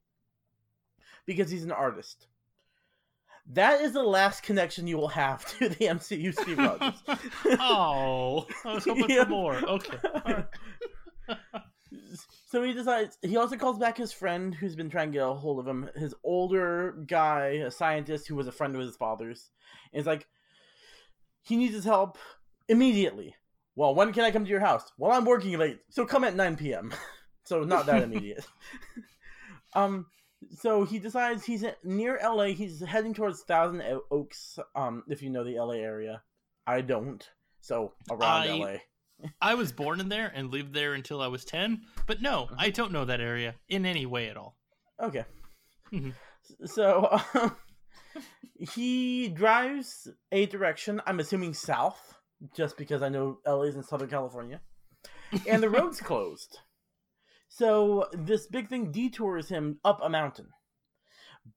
because he's an artist. That is the last connection you will have to the MCU Steve Rogers. oh, I was hoping Yeah. for more. Okay. Right. so he decides he also calls back his friend who's been trying to get a hold of him his older guy a scientist who was a friend of his father's and it's like he needs his help immediately well when can i come to your house well i'm working late so come at 9 p.m so not that immediate um so he decides he's near la he's heading towards Thousand oaks um if you know the la area i don't so around I- la I was born in there and lived there until I was 10, but no, Mm-hmm. I don't know that area in any way at all. Okay. Mhm. So um, he drives a direction. I'm assuming south, just because I know LA is in Southern California, and the road's closed. So this big thing detours him up a mountain,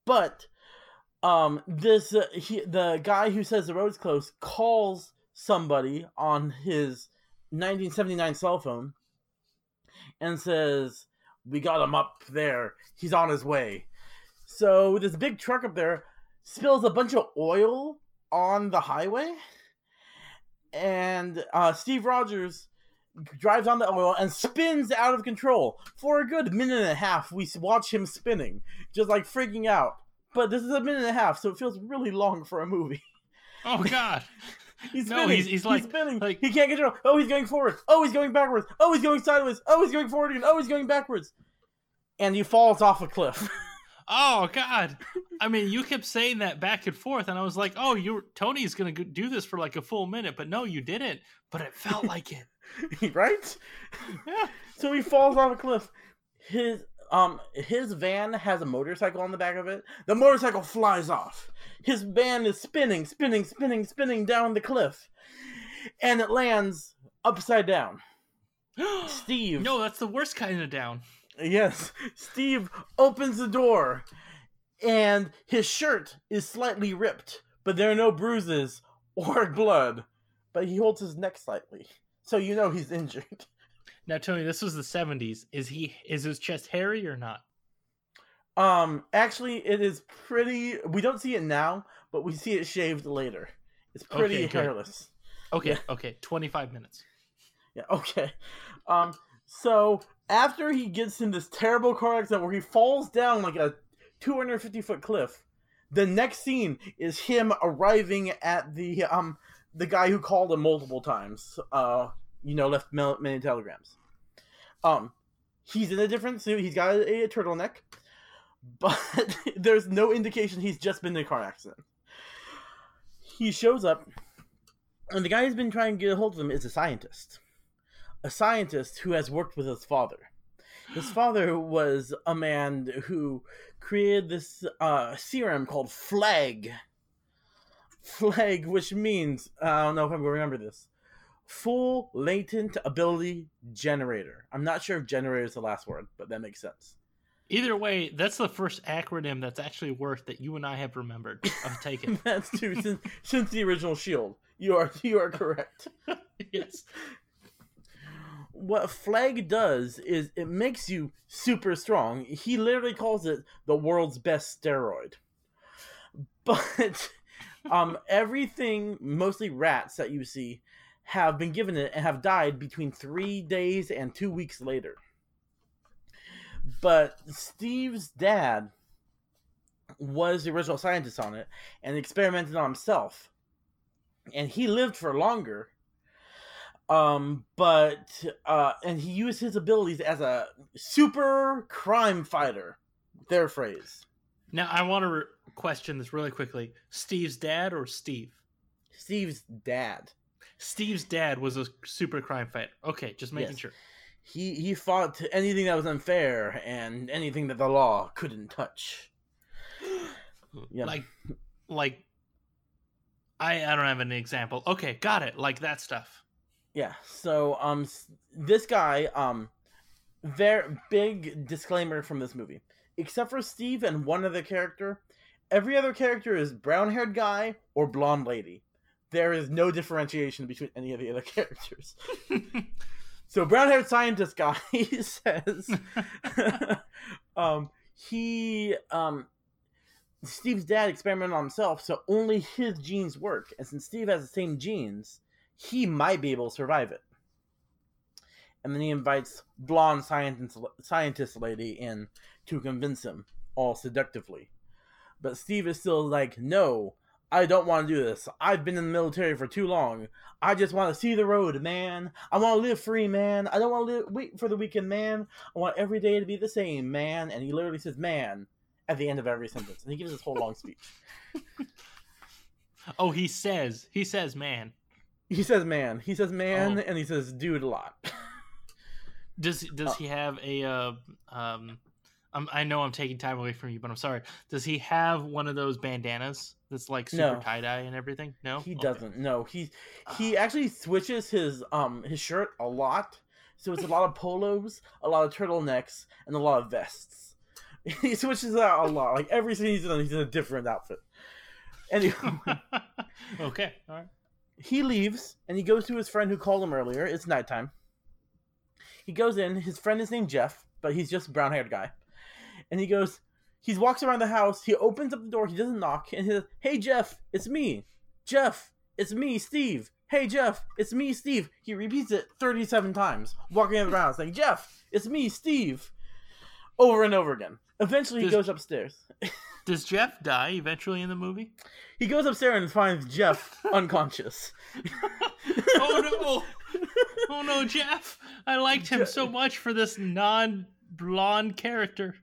but um, this uh, he, the guy who says the road's closed calls somebody on his 1979 cell phone and says, "We got him up there. He's on his way." So this big truck up there spills a bunch of oil on the highway, and uh, Steve Rogers drives on the oil and spins out of control for a good minute and a half. We watch him spinning, just like freaking out. But this is a minute and a half, so it feels really long for a movie. Oh god. He's No, spinning. he's- he's like- spinning. like- he can't control. Oh, he's going forward. Oh, he's going backwards. Oh, he's going sideways. Oh, he's going forward again. Oh, he's going backwards. And he falls off a cliff. Oh god. I mean, you kept saying that back and forth and I was like, "Oh, you Tony's going to do this for like a full minute." But no, you didn't. But it felt like it. right? Yeah. So he falls off a cliff. His um his van has a motorcycle on the back of it. The motorcycle flies off. His van is spinning, spinning, spinning, spinning down the cliff. And it lands upside down. Steve. No, that's the worst kind of down. Yes. Steve opens the door and his shirt is slightly ripped, but there are no bruises or blood. But he holds his neck slightly. So you know he's injured. Now, Tony, this was the 70s. Is he is his chest hairy or not? Um, actually, it is pretty. We don't see it now, but we see it shaved later. It's pretty Okay, good. hairless. Okay, Yeah. okay. 25 minutes. Yeah. Okay. Um. So after he gets in this terrible car accident where he falls down like a 250 foot cliff, the next scene is him arriving at the um the guy who called him multiple times. Uh, you know, left many telegrams. Um, he's in a different suit. He's got a, a turtleneck, but there's no indication he's just been in a car accident. He shows up, and the guy who's been trying to get a hold of him is a scientist. A scientist who has worked with his father. His father was a man who created this uh, serum called Flag. Flag, which means, I don't know if I'm going to remember this, Full Latent Ability Generator. I'm not sure if generator is the last word, but that makes sense. Either way, that's the first acronym that's actually worked that you and I have remembered. I'll take it. That's true since, since the original Shield. You are you are correct. yes. what flag does is it makes you super strong he literally calls it the world's best steroid but um everything mostly rats that you see have been given it and have died between three days and two weeks later. But steve's dad was the original scientist on it and experimented on himself. And he lived for longer. Um but uh and he used his abilities as a super crime fighter. Their phrase. Now, I want to re- question this really quickly. Steve's dad or Steve? steve's dad Steve's dad was a super crime fighter. Okay, just making Yes. sure. he he fought anything that was unfair and anything that the law couldn't touch Yeah. Like, like, I I don't have an example. Okay, got it. Like that stuff. yeah so um this guy um very big disclaimer from this movie except for steve and one other character every other character is brown haired guy or blonde lady there is no differentiation between any of the other characters So brown haired scientist guy says um he um Steve's dad experimented on himself, so only his genes work. And since Steve has the same genes, he might be able to survive it. And then he invites blonde scientist scientist lady in to convince him, all seductively. But Steve is still like, no, I don't want to do this. I've been in the military for too long. I just want to see the road, man. I want to live free, man. I don't want to live, wait for the weekend, man. I want every day to be the same, man. And he literally says, man, at the end of every sentence. And he gives this whole long speech. oh, he says he says, man. He says man. He says man, oh. and he says dude a lot. does does uh, he have a uh, um? I'm, i know I'm taking time away from you, but I'm sorry. Does he have one of those bandanas that's like super no. tie dye and everything? No, he okay. doesn't. No, he he actually switches his um his shirt a lot. So it's a lot of polos, a lot of turtlenecks, and a lot of vests. He switches out a lot. Like every season, he's in a different outfit. Anyway, okay, all right. He leaves and he goes to his friend who called him earlier. It's nighttime. He goes in. His friend is named Jeff, but he's just a brown haired guy. And he goes, he walks around the house. He opens up the door. He doesn't knock. And he says, Hey, Jeff, it's me. Jeff, it's me, Steve. Hey, Jeff, it's me, Steve. He repeats it 37 times, walking around the house, saying, Jeff, it's me, Steve. Over and over again. Eventually, does, he goes upstairs. does Jeff die eventually in the movie? He goes upstairs and finds Jeff unconscious. oh no! Oh no, Jeff! I liked him so much for this non-blonde character.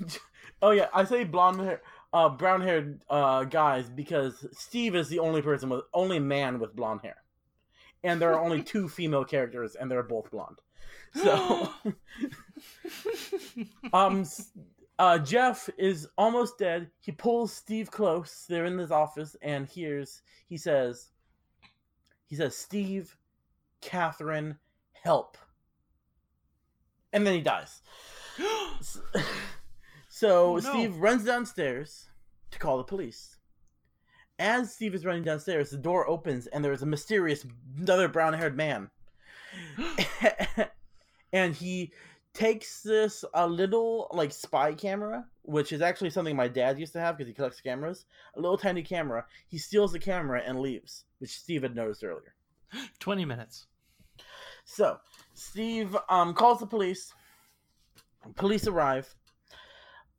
Oh yeah, I say blonde hair, uh, brown haired uh, guys because Steve is the only person with only man with blonde hair, and there are only two female characters, and they're both blonde. So, um, uh, Jeff is almost dead. He pulls Steve close. They're in his office, and hears he says, he says, Steve, Catherine, help, and then he dies. so oh, no. Steve runs downstairs to call the police. As Steve is running downstairs, the door opens, and there's a mysterious, another brown-haired man, and he takes this a little like spy camera, which is actually something my dad used to have because he collects cameras. A little tiny camera. He steals the camera and leaves, which Steve had noticed earlier. Twenty minutes. So Steve um, calls the police. Police arrive.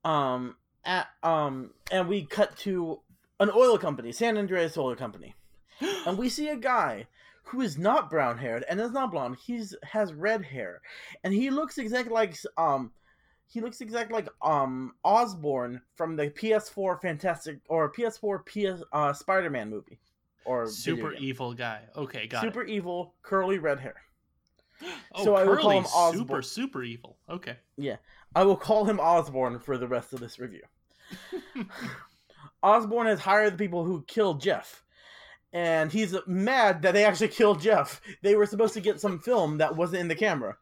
Um, at um, and we cut to an oil company, San Andreas Oil Company, and we see a guy who is not brown haired and is not blonde. He's has red hair, and he looks exactly like um he looks exactly like um Osborn from the PS4 Fantastic or PS4 PS uh, Spider-Man movie or super evil guy. Okay, got super it. evil, curly red hair. oh, so I will call him Osborn. Super super evil. Okay. Yeah, I will call him Osborn for the rest of this review. Osborn has hired the people who killed Jeff and he's mad that they actually killed Jeff. They were supposed to get some film that wasn't in the camera.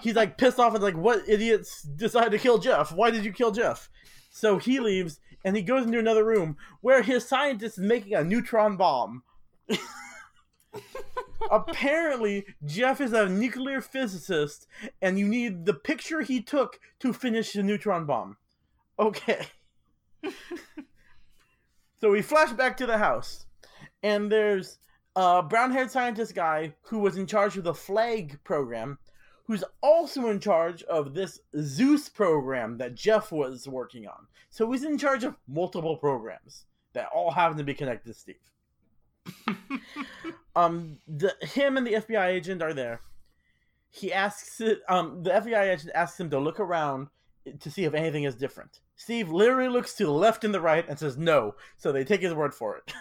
He's like pissed off and like, what idiots decided to kill Jeff? Why did you kill Jeff? So he leaves and he goes into another room where his scientist is making a neutron bomb. Apparently, Jeff is a nuclear physicist, and you need the picture he took to finish the neutron bomb. Okay. so we flash back to the house and there's a brown-haired scientist guy who was in charge of the flag program who's also in charge of this zeus program that jeff was working on so he's in charge of multiple programs that all happen to be connected to steve um the him and the fbi agent are there he asks it um the fbi agent asks him to look around to see if anything is different steve literally looks to the left and the right and says no so they take his word for it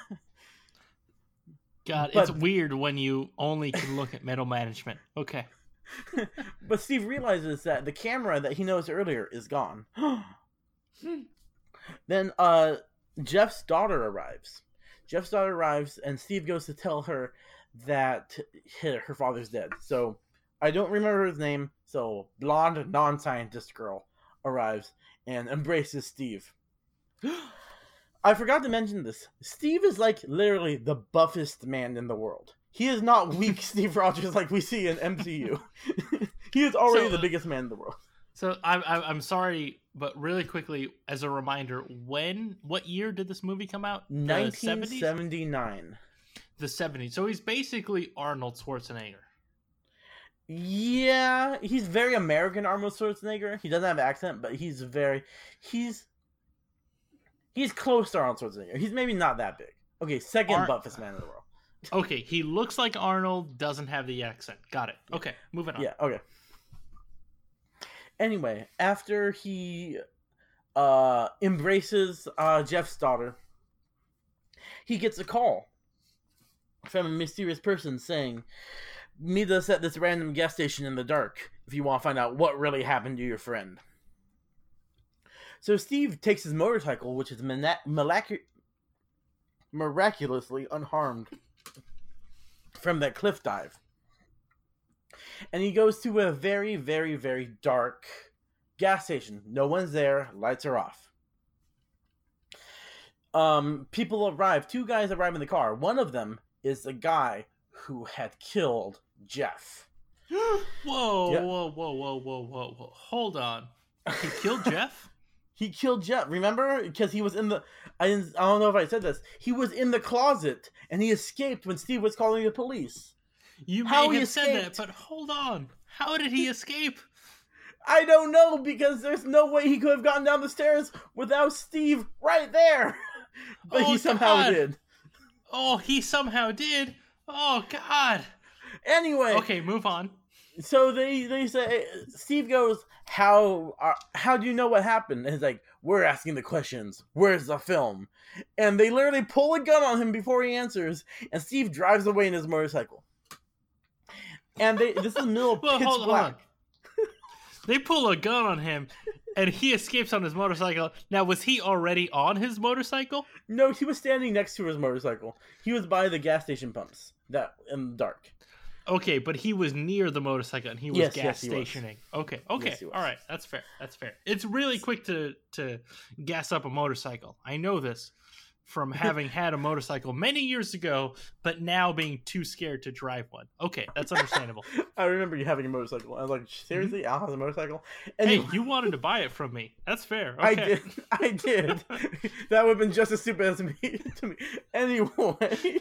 God, but, it's weird when you only can look at middle management. Okay. but Steve realizes that the camera that he knows earlier is gone. then uh Jeff's daughter arrives. Jeff's daughter arrives and Steve goes to tell her that her father's dead. So I don't remember his name, so blonde non-scientist girl arrives and embraces Steve. I forgot to mention this. Steve is like literally the buffest man in the world. He is not weak Steve Rogers like we see in MCU. he is already so, the uh, biggest man in the world. So I'm I'm sorry, but really quickly as a reminder, when what year did this movie come out? 1979. The 70s. So he's basically Arnold Schwarzenegger. Yeah, he's very American Arnold Schwarzenegger. He doesn't have an accent, but he's very he's He's close to Arnold Schwarzenegger. He's maybe not that big. Okay, second Ar- buffest man in the world. okay, he looks like Arnold, doesn't have the accent. Got it. Okay, moving on. Yeah, okay. Anyway, after he uh embraces uh Jeff's daughter, he gets a call from a mysterious person saying, "Meet us at this random gas station in the dark if you want to find out what really happened to your friend." So Steve takes his motorcycle, which is miraculously unharmed from that cliff dive, and he goes to a very, very, very dark gas station. No one's there. Lights are off. Um, people arrive. Two guys arrive in the car. One of them is the guy who had killed Jeff. whoa, whoa, whoa, whoa, whoa, whoa, whoa. Hold on. He killed Jeff? He killed Jeff. Remember? Because he was in the. I didn't. I don't know if I said this. He was in the closet and he escaped when Steve was calling the police. You How may he have said that, but hold on. How did he escape? I don't know because there's no way he could have gotten down the stairs without Steve right there. but Oh, he somehow God. did. Oh, he somehow did. Oh God. Anyway, Okay, move on. so they they say Steve goes, "How are, how do you know what happened?" And he's like, "We're asking the questions. Where's the film?" And they literally pull a gun on him before he answers, and Steve drives away in his motorcycle. And they this is the middle Well, pitch black. They pull a gun on him, and he escapes on his motorcycle. Now, was he already on his motorcycle? No, he was standing next to his motorcycle. He was by the gas station pumps that in the dark. Okay, but he was near the motorcycle and he was Yes, gas yes, he was. stationing. Okay, okay, Yes, all right, that's fair. That's fair. It's really quick to to gas up a motorcycle. I know this from having had a motorcycle many years ago, but now being too scared to drive one. Okay, that's understandable. I remember you having a motorcycle. I was like, seriously, Al has a motorcycle. Mm-hmm. hey, you wanted to buy it from me. That's fair. Okay. I did. I did. that would have been just as stupid as me to me. Anyway,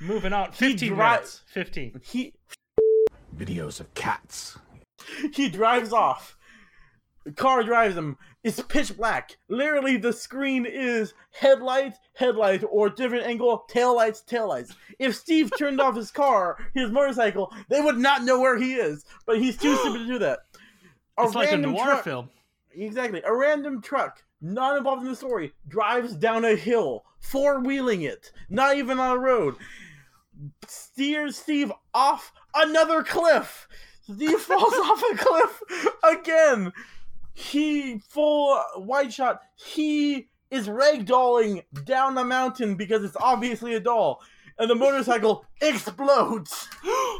Moving on. He 15 dri- minutes. 15. he Videos of cats. he drives off. The car drives him. It's pitch black. Literally, the screen is headlights, headlights, or different angle, taillights, taillights. If Steve turned off his car, his motorcycle, they would not know where he is. But he's too stupid to do that. A It's like a noir truck- film. Exactly. A random truck, not involved in the story, drives down a hill, four wheeling it, not even on a road. Steers Steve off another cliff. Steve falls off a cliff again. He full wide shot. He is ragdolling down the mountain because it's obviously a doll, and the motorcycle explodes.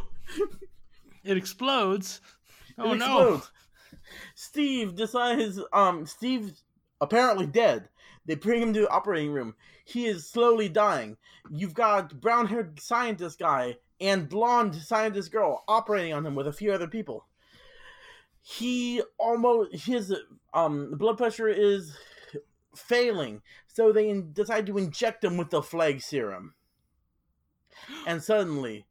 It explodes. Oh It no. explodes. Steve decides um Steve's apparently dead. They bring him to the operating room. He is slowly dying. You've got brown haired scientist guy and blonde scientist girl operating on him with a few other people. He almost his um blood pressure is failing, so they decide to inject him with the flag serum. And suddenly,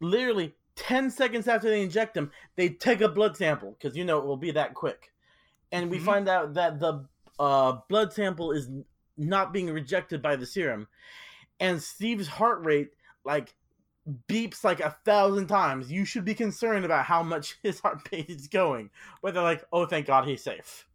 literally 10 seconds after they inject him, they take a blood sample because you know it will be that quick. And we Mhm. find out that the uh, blood sample is not being rejected by the serum. And Steve's heart rate, like, beeps like a thousand times. You should be concerned about how much his heart rate is going. But they're like, oh, thank God he's safe.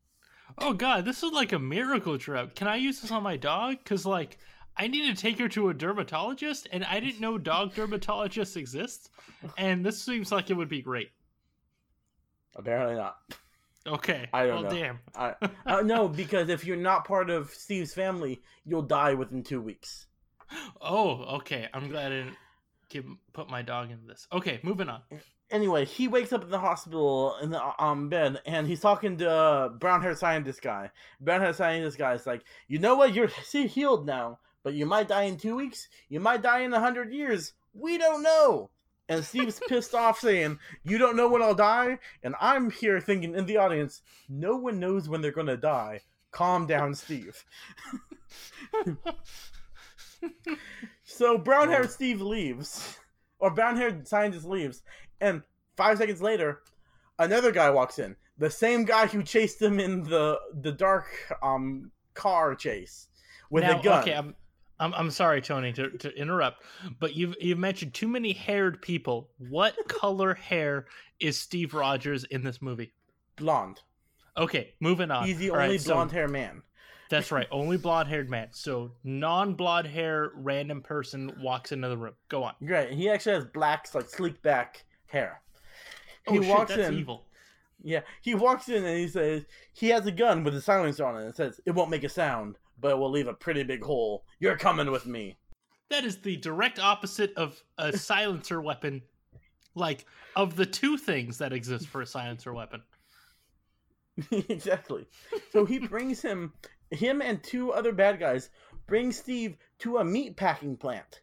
Oh god, this is like a miracle drug. Can I use this on my dog? Because like I need to take her to a dermatologist, and I didn't know dog dermatologists exist. And this seems like it would be great. Apparently not. Okay. I don't well, know. damn. I, uh, no, because if you're not part of Steve's family, you'll die within two weeks. Oh, okay. I'm glad I didn't give put my dog into this. Okay, moving on. anyway, he wakes up in the hospital in the um bed, and he's talking to uh, brown haired scientist guy. Brown haired scientist guy is like, you know what? You're see, healed now, but you might die in two weeks. You might die in a hundred years. We don't know. And Steve's pissed off, saying, "You don't know when I'll die." And I'm here thinking in the audience, no one knows when they're gonna die. Calm down, Steve. so brown haired Steve leaves, or brown haired scientist leaves, and five seconds later, another guy walks in. The same guy who chased him in the the dark um car chase with now, a gun. okay, I'm, I'm I'm sorry, Tony, to, to interrupt, but you've you've mentioned too many haired people. What color hair is Steve Rogers in this movie? Blonde. Okay, moving on. He's the All right, only so- blonde hair man. That's right. Only blonde haired man. So non blonde hair random person walks into the room. Go on. Great. He actually has black, like sleek back hair. Oh, He shit, walks that's in. evil. Yeah, he walks in and he says he has a gun with a silencer on it. and says it won't make a sound, but it will leave a pretty big hole. You're coming with me. That is the direct opposite of a silencer weapon. Like, of the two things that exist for a silencer weapon. exactly. So he brings him, him and two other bad guys bring Steve to a meat packing plant.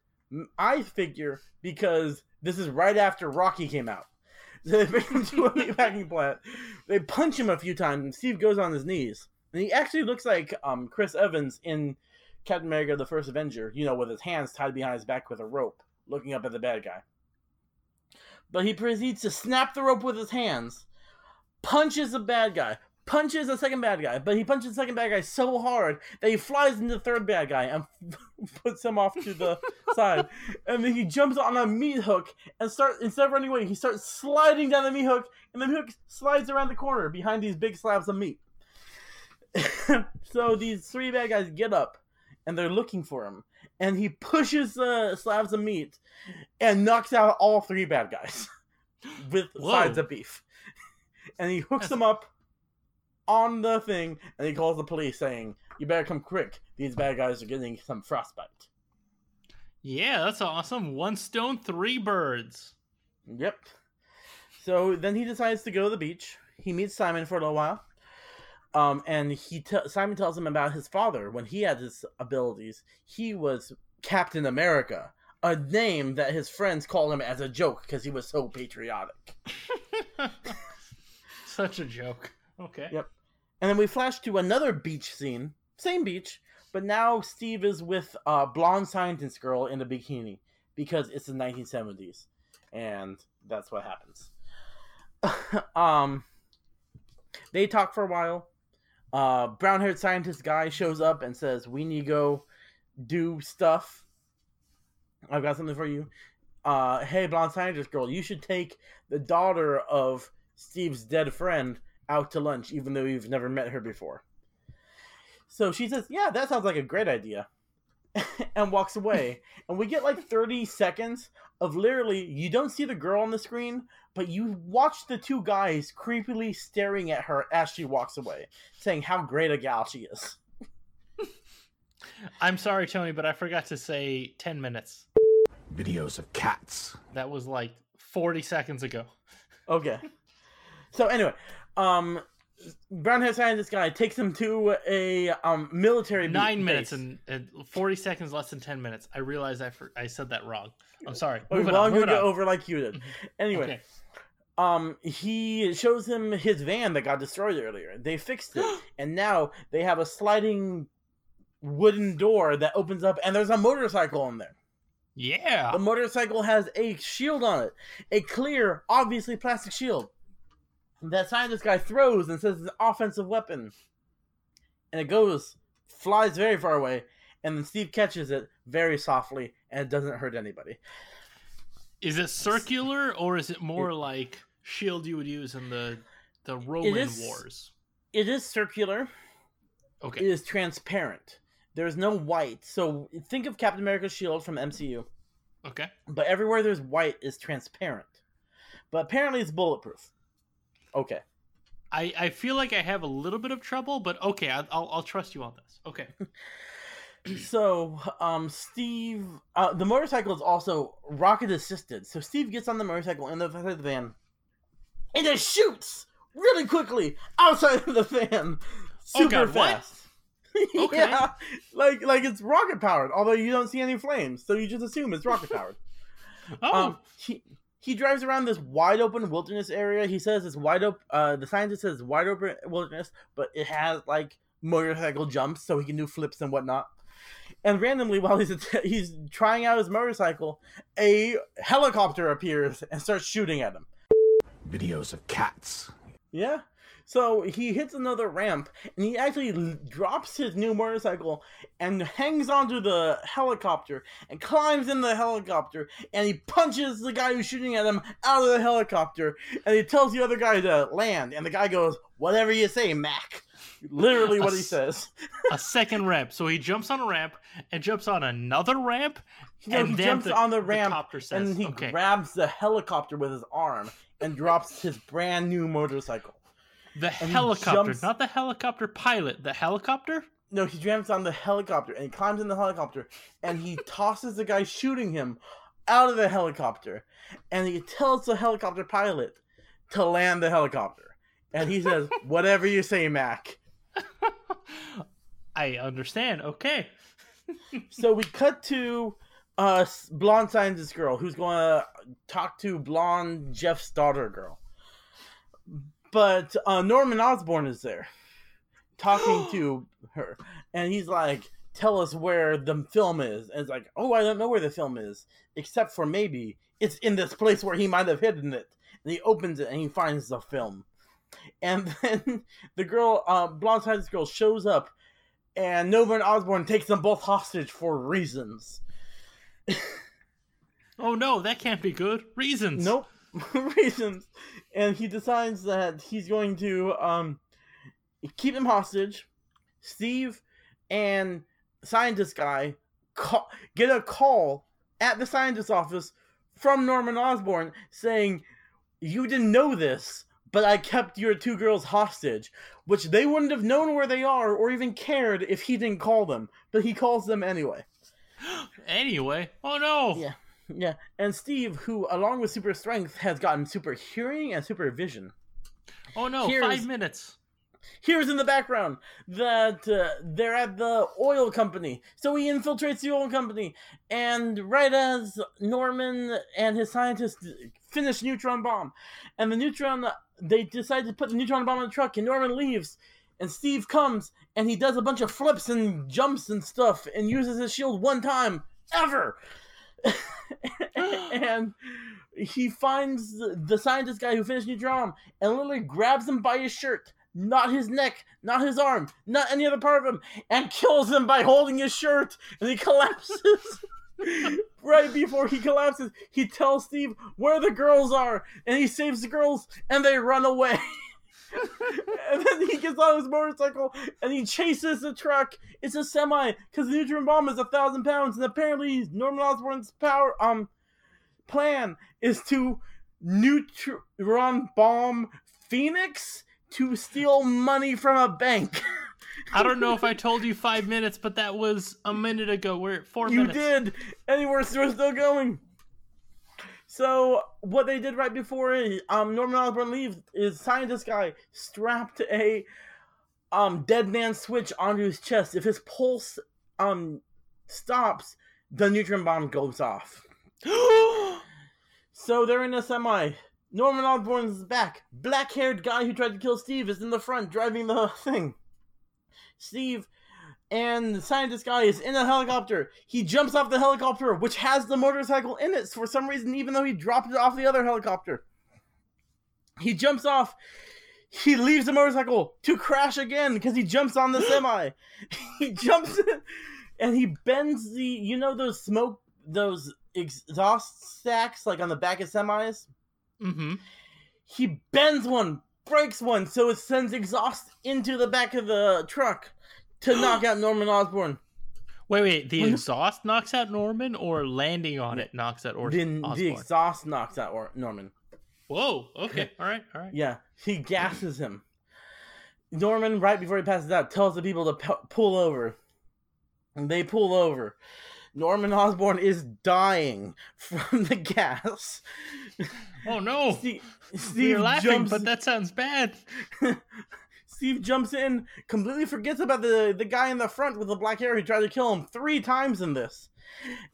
I figure because this is right after Rocky came out. So they bring him to a meat packing plant. They punch him a few times, and Steve goes on his knees. And he actually looks like um, Chris Evans in Captain America: The First Avenger. You know, with his hands tied behind his back with a rope, looking up at the bad guy. But he proceeds to snap the rope with his hands, punches the bad guy, punches the second bad guy, but he punches the second bad guy so hard that he flies into the third bad guy and puts him off to the side. And then he jumps on a meat hook and start instead of running away, he starts sliding down the meat hook, and the meat hook slides around the corner behind these big slabs of meat. so these three bad guys get up and they're looking for him, and he pushes the slabs of meat and knocks out all three bad guys with Whoa. sides of beef. And he hooks That's- them up on the thing, and he calls the police saying, "You better come quick. These bad guys are getting some frostbite." Yeah, that's awesome. One stone, three birds. Yep. So then he decides to go to the beach. He meets Simon for a little while. Um, and he Simon tells him about his father when he had his abilities. He was Captain America, a name that his friends called him as a joke because he was so patriotic. Such a joke. Okay. Yep. And then we flash to another beach scene, same beach, but now Steve is with a blonde scientist girl in a bikini because it's the 1970s, and that's what happens. um, they talk for a while. Uh, brown-haired scientist guy shows up and says, "We need to go do stuff. I've got something for you." Uh, hey, blonde scientist girl, you should take the daughter of Steve's dead friend out to lunch, even though you've never met her before. So she says, Yeah, that sounds like a great idea. and walks away. and we get like 30 seconds of literally, you don't see the girl on the screen, but you watch the two guys creepily staring at her as she walks away, saying how great a gal she is. I'm sorry, Tony, but I forgot to say 10 minutes. Videos of cats. That was like 40 seconds ago. Okay. So anyway, um, brown hair scientist guy takes him to a um military Nine minutes and, and 40 seconds less than 10 minutes. I realized I, for, I said that wrong. I'm sorry. Moving well, on. I'm gonna Moving on. over like you did. Anyway, Okay. um, he shows him his van that got destroyed earlier. They fixed it, and now they have a sliding wooden door that opens up, and there's a motorcycle in there. Yeah. The motorcycle has a shield on it, a clear, obviously plastic shield. That scientist guy throws and says it's an offensive weapon, and it goes, flies very far away, and then Steve catches it very softly, and it doesn't hurt anybody. Is it circular or is it more like shield you would use in the the Roman is- wars? It is circular. Okay. It is transparent. There's no white. So think of Captain America's shield from MCU, Okay. but everywhere there's white is transparent. But apparently it's bulletproof. Okay. I, I feel like I have a little bit of trouble, but okay, I, I'll I'll trust you on this. Okay. So, um, Steve, uh, the motorcycle is also rocket assisted. So Steve gets on the motorcycle in the back of the van, and it shoots really quickly outside of the van, Oh, super God, what? fast. Okay. yeah, like like it's rocket powered. Although you don't see any flames, so you just assume it's rocket powered. Oh, Um, he he drives around this wide open wilderness area. He says it's wide open. Uh, the scientist says wide open wilderness, but it has like motorcycle jumps, so he can do flips and whatnot. And randomly, while he's att- he's trying out his motorcycle, a helicopter appears and starts shooting at him. Videos of cats. Yeah. So he hits another ramp and he actually drops his new motorcycle and hangs onto the helicopter and climbs in the helicopter and he punches the guy who's shooting at him out of the helicopter and he tells the other guy to land and the guy goes, Whatever you say, Mac. Literally what A he says. a second ramp. So he jumps on a ramp and jumps on another ramp. No, and he then jumps the- on the the ramp copter says, and he okay. grabs the helicopter with his arm and drops his brand new motorcycle. The he helicopter, jumps- not the helicopter pilot. The helicopter. No, he jumps on the helicopter and he climbs in the helicopter and he tosses the guy shooting him out of the helicopter. And he tells the helicopter pilot to land the helicopter. And he says, Whatever you say, Mac. I understand. Okay. So we cut to uh blonde scientist girl who's going to talk to blonde Jeff's daughter girl. But uh Norman Osborn is there talking to her and he's like tell us where the film is and it's like oh I don't know where the film is except for maybe it's in this place where he might have hidden it and he opens it and he finds the film and then the girl uh blonde scientist girl shows up and Norman Osborn takes them both hostage for reasons. Oh no, that can't be good. Reasons. Nope, reasons. And he decides that he's going to um keep him hostage. Steve and scientist guy call, get a call at the scientist's office from Norman Osborn saying, "You didn't know this, but I kept your two girls hostage." Which they wouldn't have known where they are or even cared if he didn't call them, but he calls them anyway. Anyway. Oh no. Yeah. Yeah, and Steve, who along with super strength has gotten super hearing and super vision. Oh no. Here's- Five minutes. Here's in the background that uh, they're at the oil company, so he infiltrates the oil company, and right as Norman and his scientists finish neutron bomb, and the neutron they decide to put the neutron bomb in the truck, and Norman leaves, and Steve comes and he does a bunch of flips and jumps and stuff, and uses his shield one time ever. and he finds the, scientist guy who finished Neutron and literally grabs him by his shirt, not his neck, not his arm, not any other part of him, and kills him by holding his shirt, and he collapses. right before he collapses, he tells Steve where the girls are, and he saves the girls, and they run away. and then he gets on his motorcycle and he chases the truck. It's a semi because the neutron bomb is a thousand pounds, and apparently Norman Osborn's power um plan is to neutron bomb Phoenix to steal money from a bank. I don't know if I told you five minutes, but that was a minute ago. We're at four you minutes. You did, and we're still going. So what they did right before um Norman Osborn leaves is scientist guy strapped a um dead man switch onto his chest. If his pulse um stops, the neutron bomb goes off. So they're in a semi. Norman Osborn's back. Black haired guy who tried to kill Steve is in the front driving the thing. Steve and the scientist guy is in a helicopter. He jumps off the helicopter, which has the motorcycle in it for some reason, even though he dropped it off the other helicopter. He jumps off. He leaves the motorcycle to crash again because he jumps on the semi. he jumps in and he bends the, you know, those smoke, those exhaust stacks like on the back of semis? Mm-hmm. he bends one, breaks one, so it sends exhaust into the back of the truck to knock out Norman Osborn. Wait, wait. The exhaust knocks out Norman, or landing on it knocks out or- The, Osborn? the exhaust knocks out or- Norman. Whoa. Okay. All right. All right. Yeah, he gasses him. Norman, right before he passes out, tells the people to pu- pull over. And they pull over. Norman Osborn is dying from the gas. Oh no. Steve, You're laughing, jumps. but that sounds bad. Steve jumps in, completely forgets about the, the guy in the front with the black hair who tried to kill him three times in this.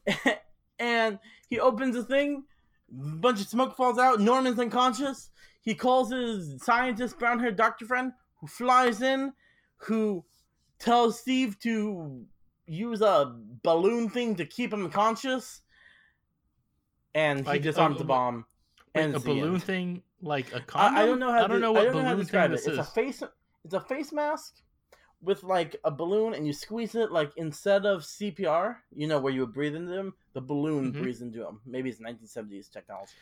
and he opens the thing, a bunch of smoke falls out, Norman's unconscious. He calls his scientist, brown haired doctor friend, who flies in, who tells Steve to use a balloon thing to keep him conscious. And he Like, disarms uh, the bomb. Wait, and a balloon thing, like a condom. I, I don't know how. I don't know what balloon know thing it. this It's a is. face. It's a face mask with like a balloon, and you squeeze it like instead of CPR, you know, where you would breathe into them, the balloon Mhm. breathes into them. Maybe it's 1970s technology.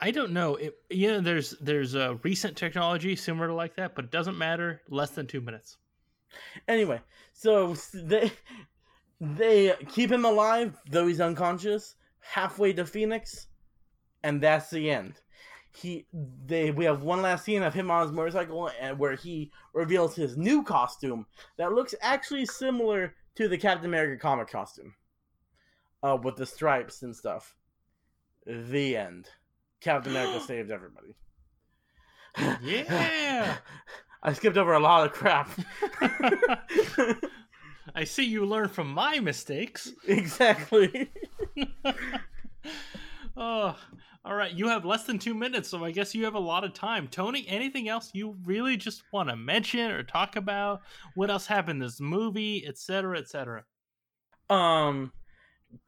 I don't know. It, you know, there's there's a recent technology similar to like that, but it doesn't matter. Less than two minutes. Anyway, so they they keep him alive though he's unconscious halfway to Phoenix, and that's the end. He they we have one last scene of him on his motorcycle and where he reveals his new costume that looks actually similar to the Captain America comic costume, uh, with the stripes and stuff. The end. Captain America saved everybody. Yeah. I skipped over a lot of crap. I see you learn from my mistakes. exactly. oh, all right. You have less than two minutes, so I guess you have a lot of time. Tony, anything else you really just want to mention or talk about? What else happened this movie, etc., etc.? Um,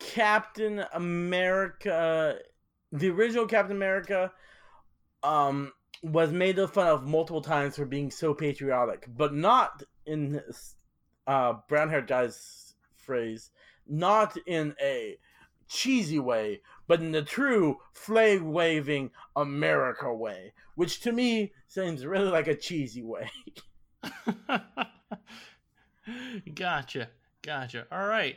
Captain America, the original Captain America, um, was made fun of multiple times for being so patriotic, but not in uh, brown haired guy's phrase, not in a cheesy way, but in the true flag waving America way, which to me seems really like a cheesy way. gotcha. Gotcha. All right.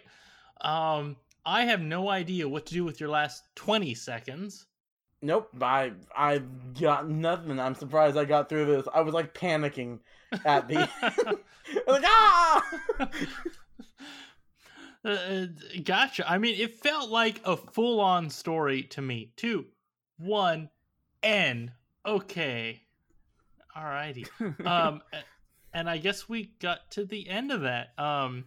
Um, I have no idea what to do with your last 20 seconds. Nope, I I got nothing. I'm surprised I got through this. I was like panicking at the like ah. Uh, uh, gotcha. I mean, it felt like a full-on story to me. Two, one, N. Okay, alrighty. um, and I guess we got to the end of that. Um,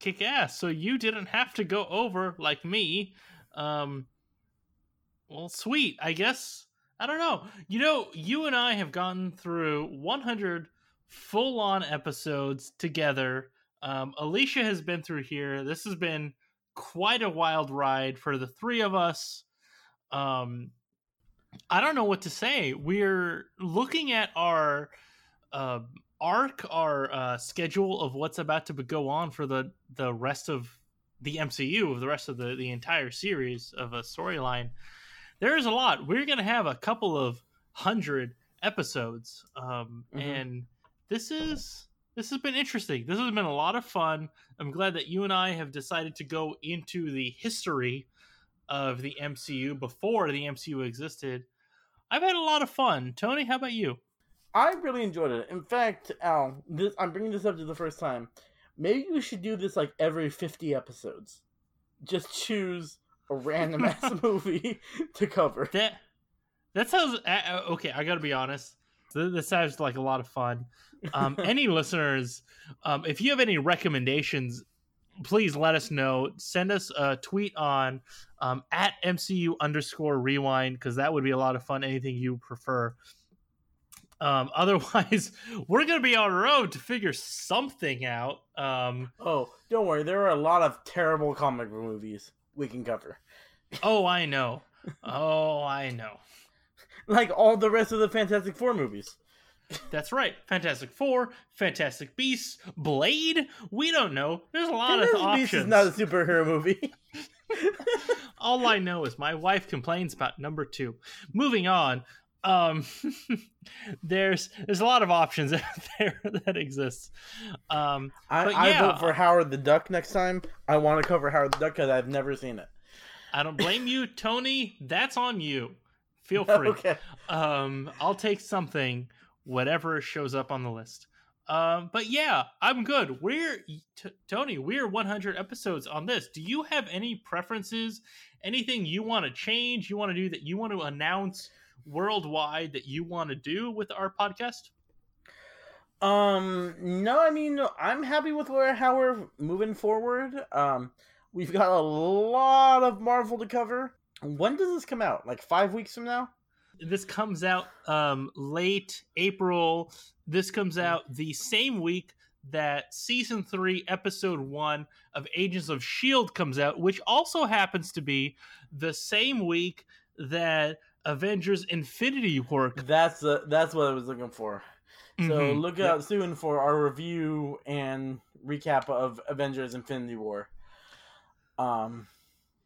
kick ass. So you didn't have to go over like me. Um, well, sweet. I guess I don't know. You know, you and I have gone through 100 full-on episodes together um, Alicia has been through here. This has been quite a wild ride for the three of us. Um, I don't know what to say. We're looking at our uh, arc, our uh, schedule of what's about to go on for the the rest of the MCU, of the rest of the the entire series of a storyline. There is a lot. We're gonna have a couple of hundred episodes, um, mm-hmm. and this is this has been interesting. This has been a lot of fun. I'm glad that you and I have decided to go into the history of the MCU before the MCU existed. I've had a lot of fun. Tony, how about you? I really enjoyed it. In fact, Al, this, I'm bringing this up to the first time. Maybe we should do this like every 50 episodes. Just choose a random ass movie to cover. That that sounds uh, okay. I got to be honest. This sounds like a lot of fun. Um, any listeners, um, if you have any recommendations, please let us know. Send us a tweet on um, at MCU underscore rewind because that would be a lot of fun. Anything you prefer. Um, otherwise, we're going to be on our own to figure something out. Um, oh, don't worry. There are a lot of terrible comic movies we can cover. oh, I know. Oh, I know. Like all the rest of the Fantastic Four movies. That's right. Fantastic Four, Fantastic Beasts, Blade. We don't know. There's a lot Fantastic of options. Beasts is not a superhero movie. All I know is my wife complains about number two. Moving on. Um, there's there's a lot of options out there that exists. Um, I, yeah, I vote for Howard the Duck next time. I want to cover Howard the Duck because I've never seen it. I don't blame you, Tony. That's on you. Feel free. okay. Um, I'll take something whatever shows up on the list. Um, but yeah, I'm good. We're t- Tony. We're 100 episodes on this. Do you have any preferences? Anything you want to change? You want to do that? You want to announce worldwide that you want to do with our podcast? Um, no. I mean, I'm happy with where how we're moving forward. Um, we've got a lot of Marvel to cover. When does this come out? Like five weeks from now? this comes out um, late April. This comes out the same week that season three, episode one of Agents of S.H.I.E.L.D. comes out, which also happens to be the same week that Avengers Infinity War. That's uh, that's what I was looking for. So mm-hmm. look out yep. soon for our review and recap of Avengers Infinity War. Um,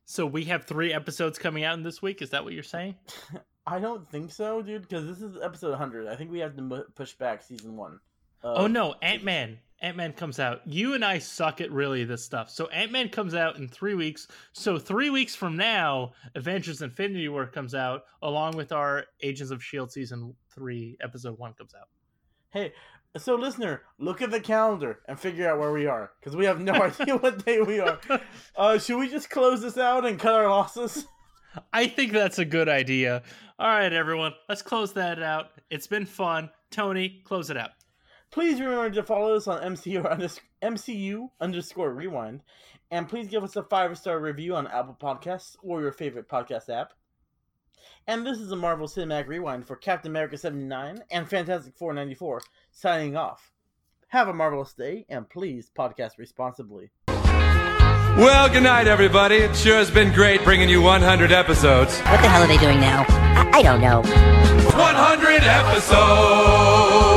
so we have three episodes coming out in this week. Is that what you're saying? I don't think so, dude. Because this is episode 100. I think we have to push back season one. Oh uh, no, Ant Man! Ant Man comes out. You and I suck at really this stuff. So Ant Man comes out in three weeks. So three weeks from now, Avengers Infinity War comes out, along with our Agents of Shield season three, episode one comes out. Hey, so listener, look at the calendar and figure out where we are because we have no idea what day we are. Uh, should we just close this out and cut our losses? I think that's a good idea. All right, everyone, let's close that out. It's been fun. Tony, close it out. Please remember to follow us on MCU, MCU underscore rewind. And please give us a five star review on Apple Podcasts or your favorite podcast app. And this is a Marvel Cinematic Rewind for Captain America 79 and Fantastic Four 94, signing off. Have a marvelous day, and please podcast responsibly. Well, good night, everybody. It sure has been great bringing you 100 episodes. What the hell are they doing now? I, I don't know. 100 episodes!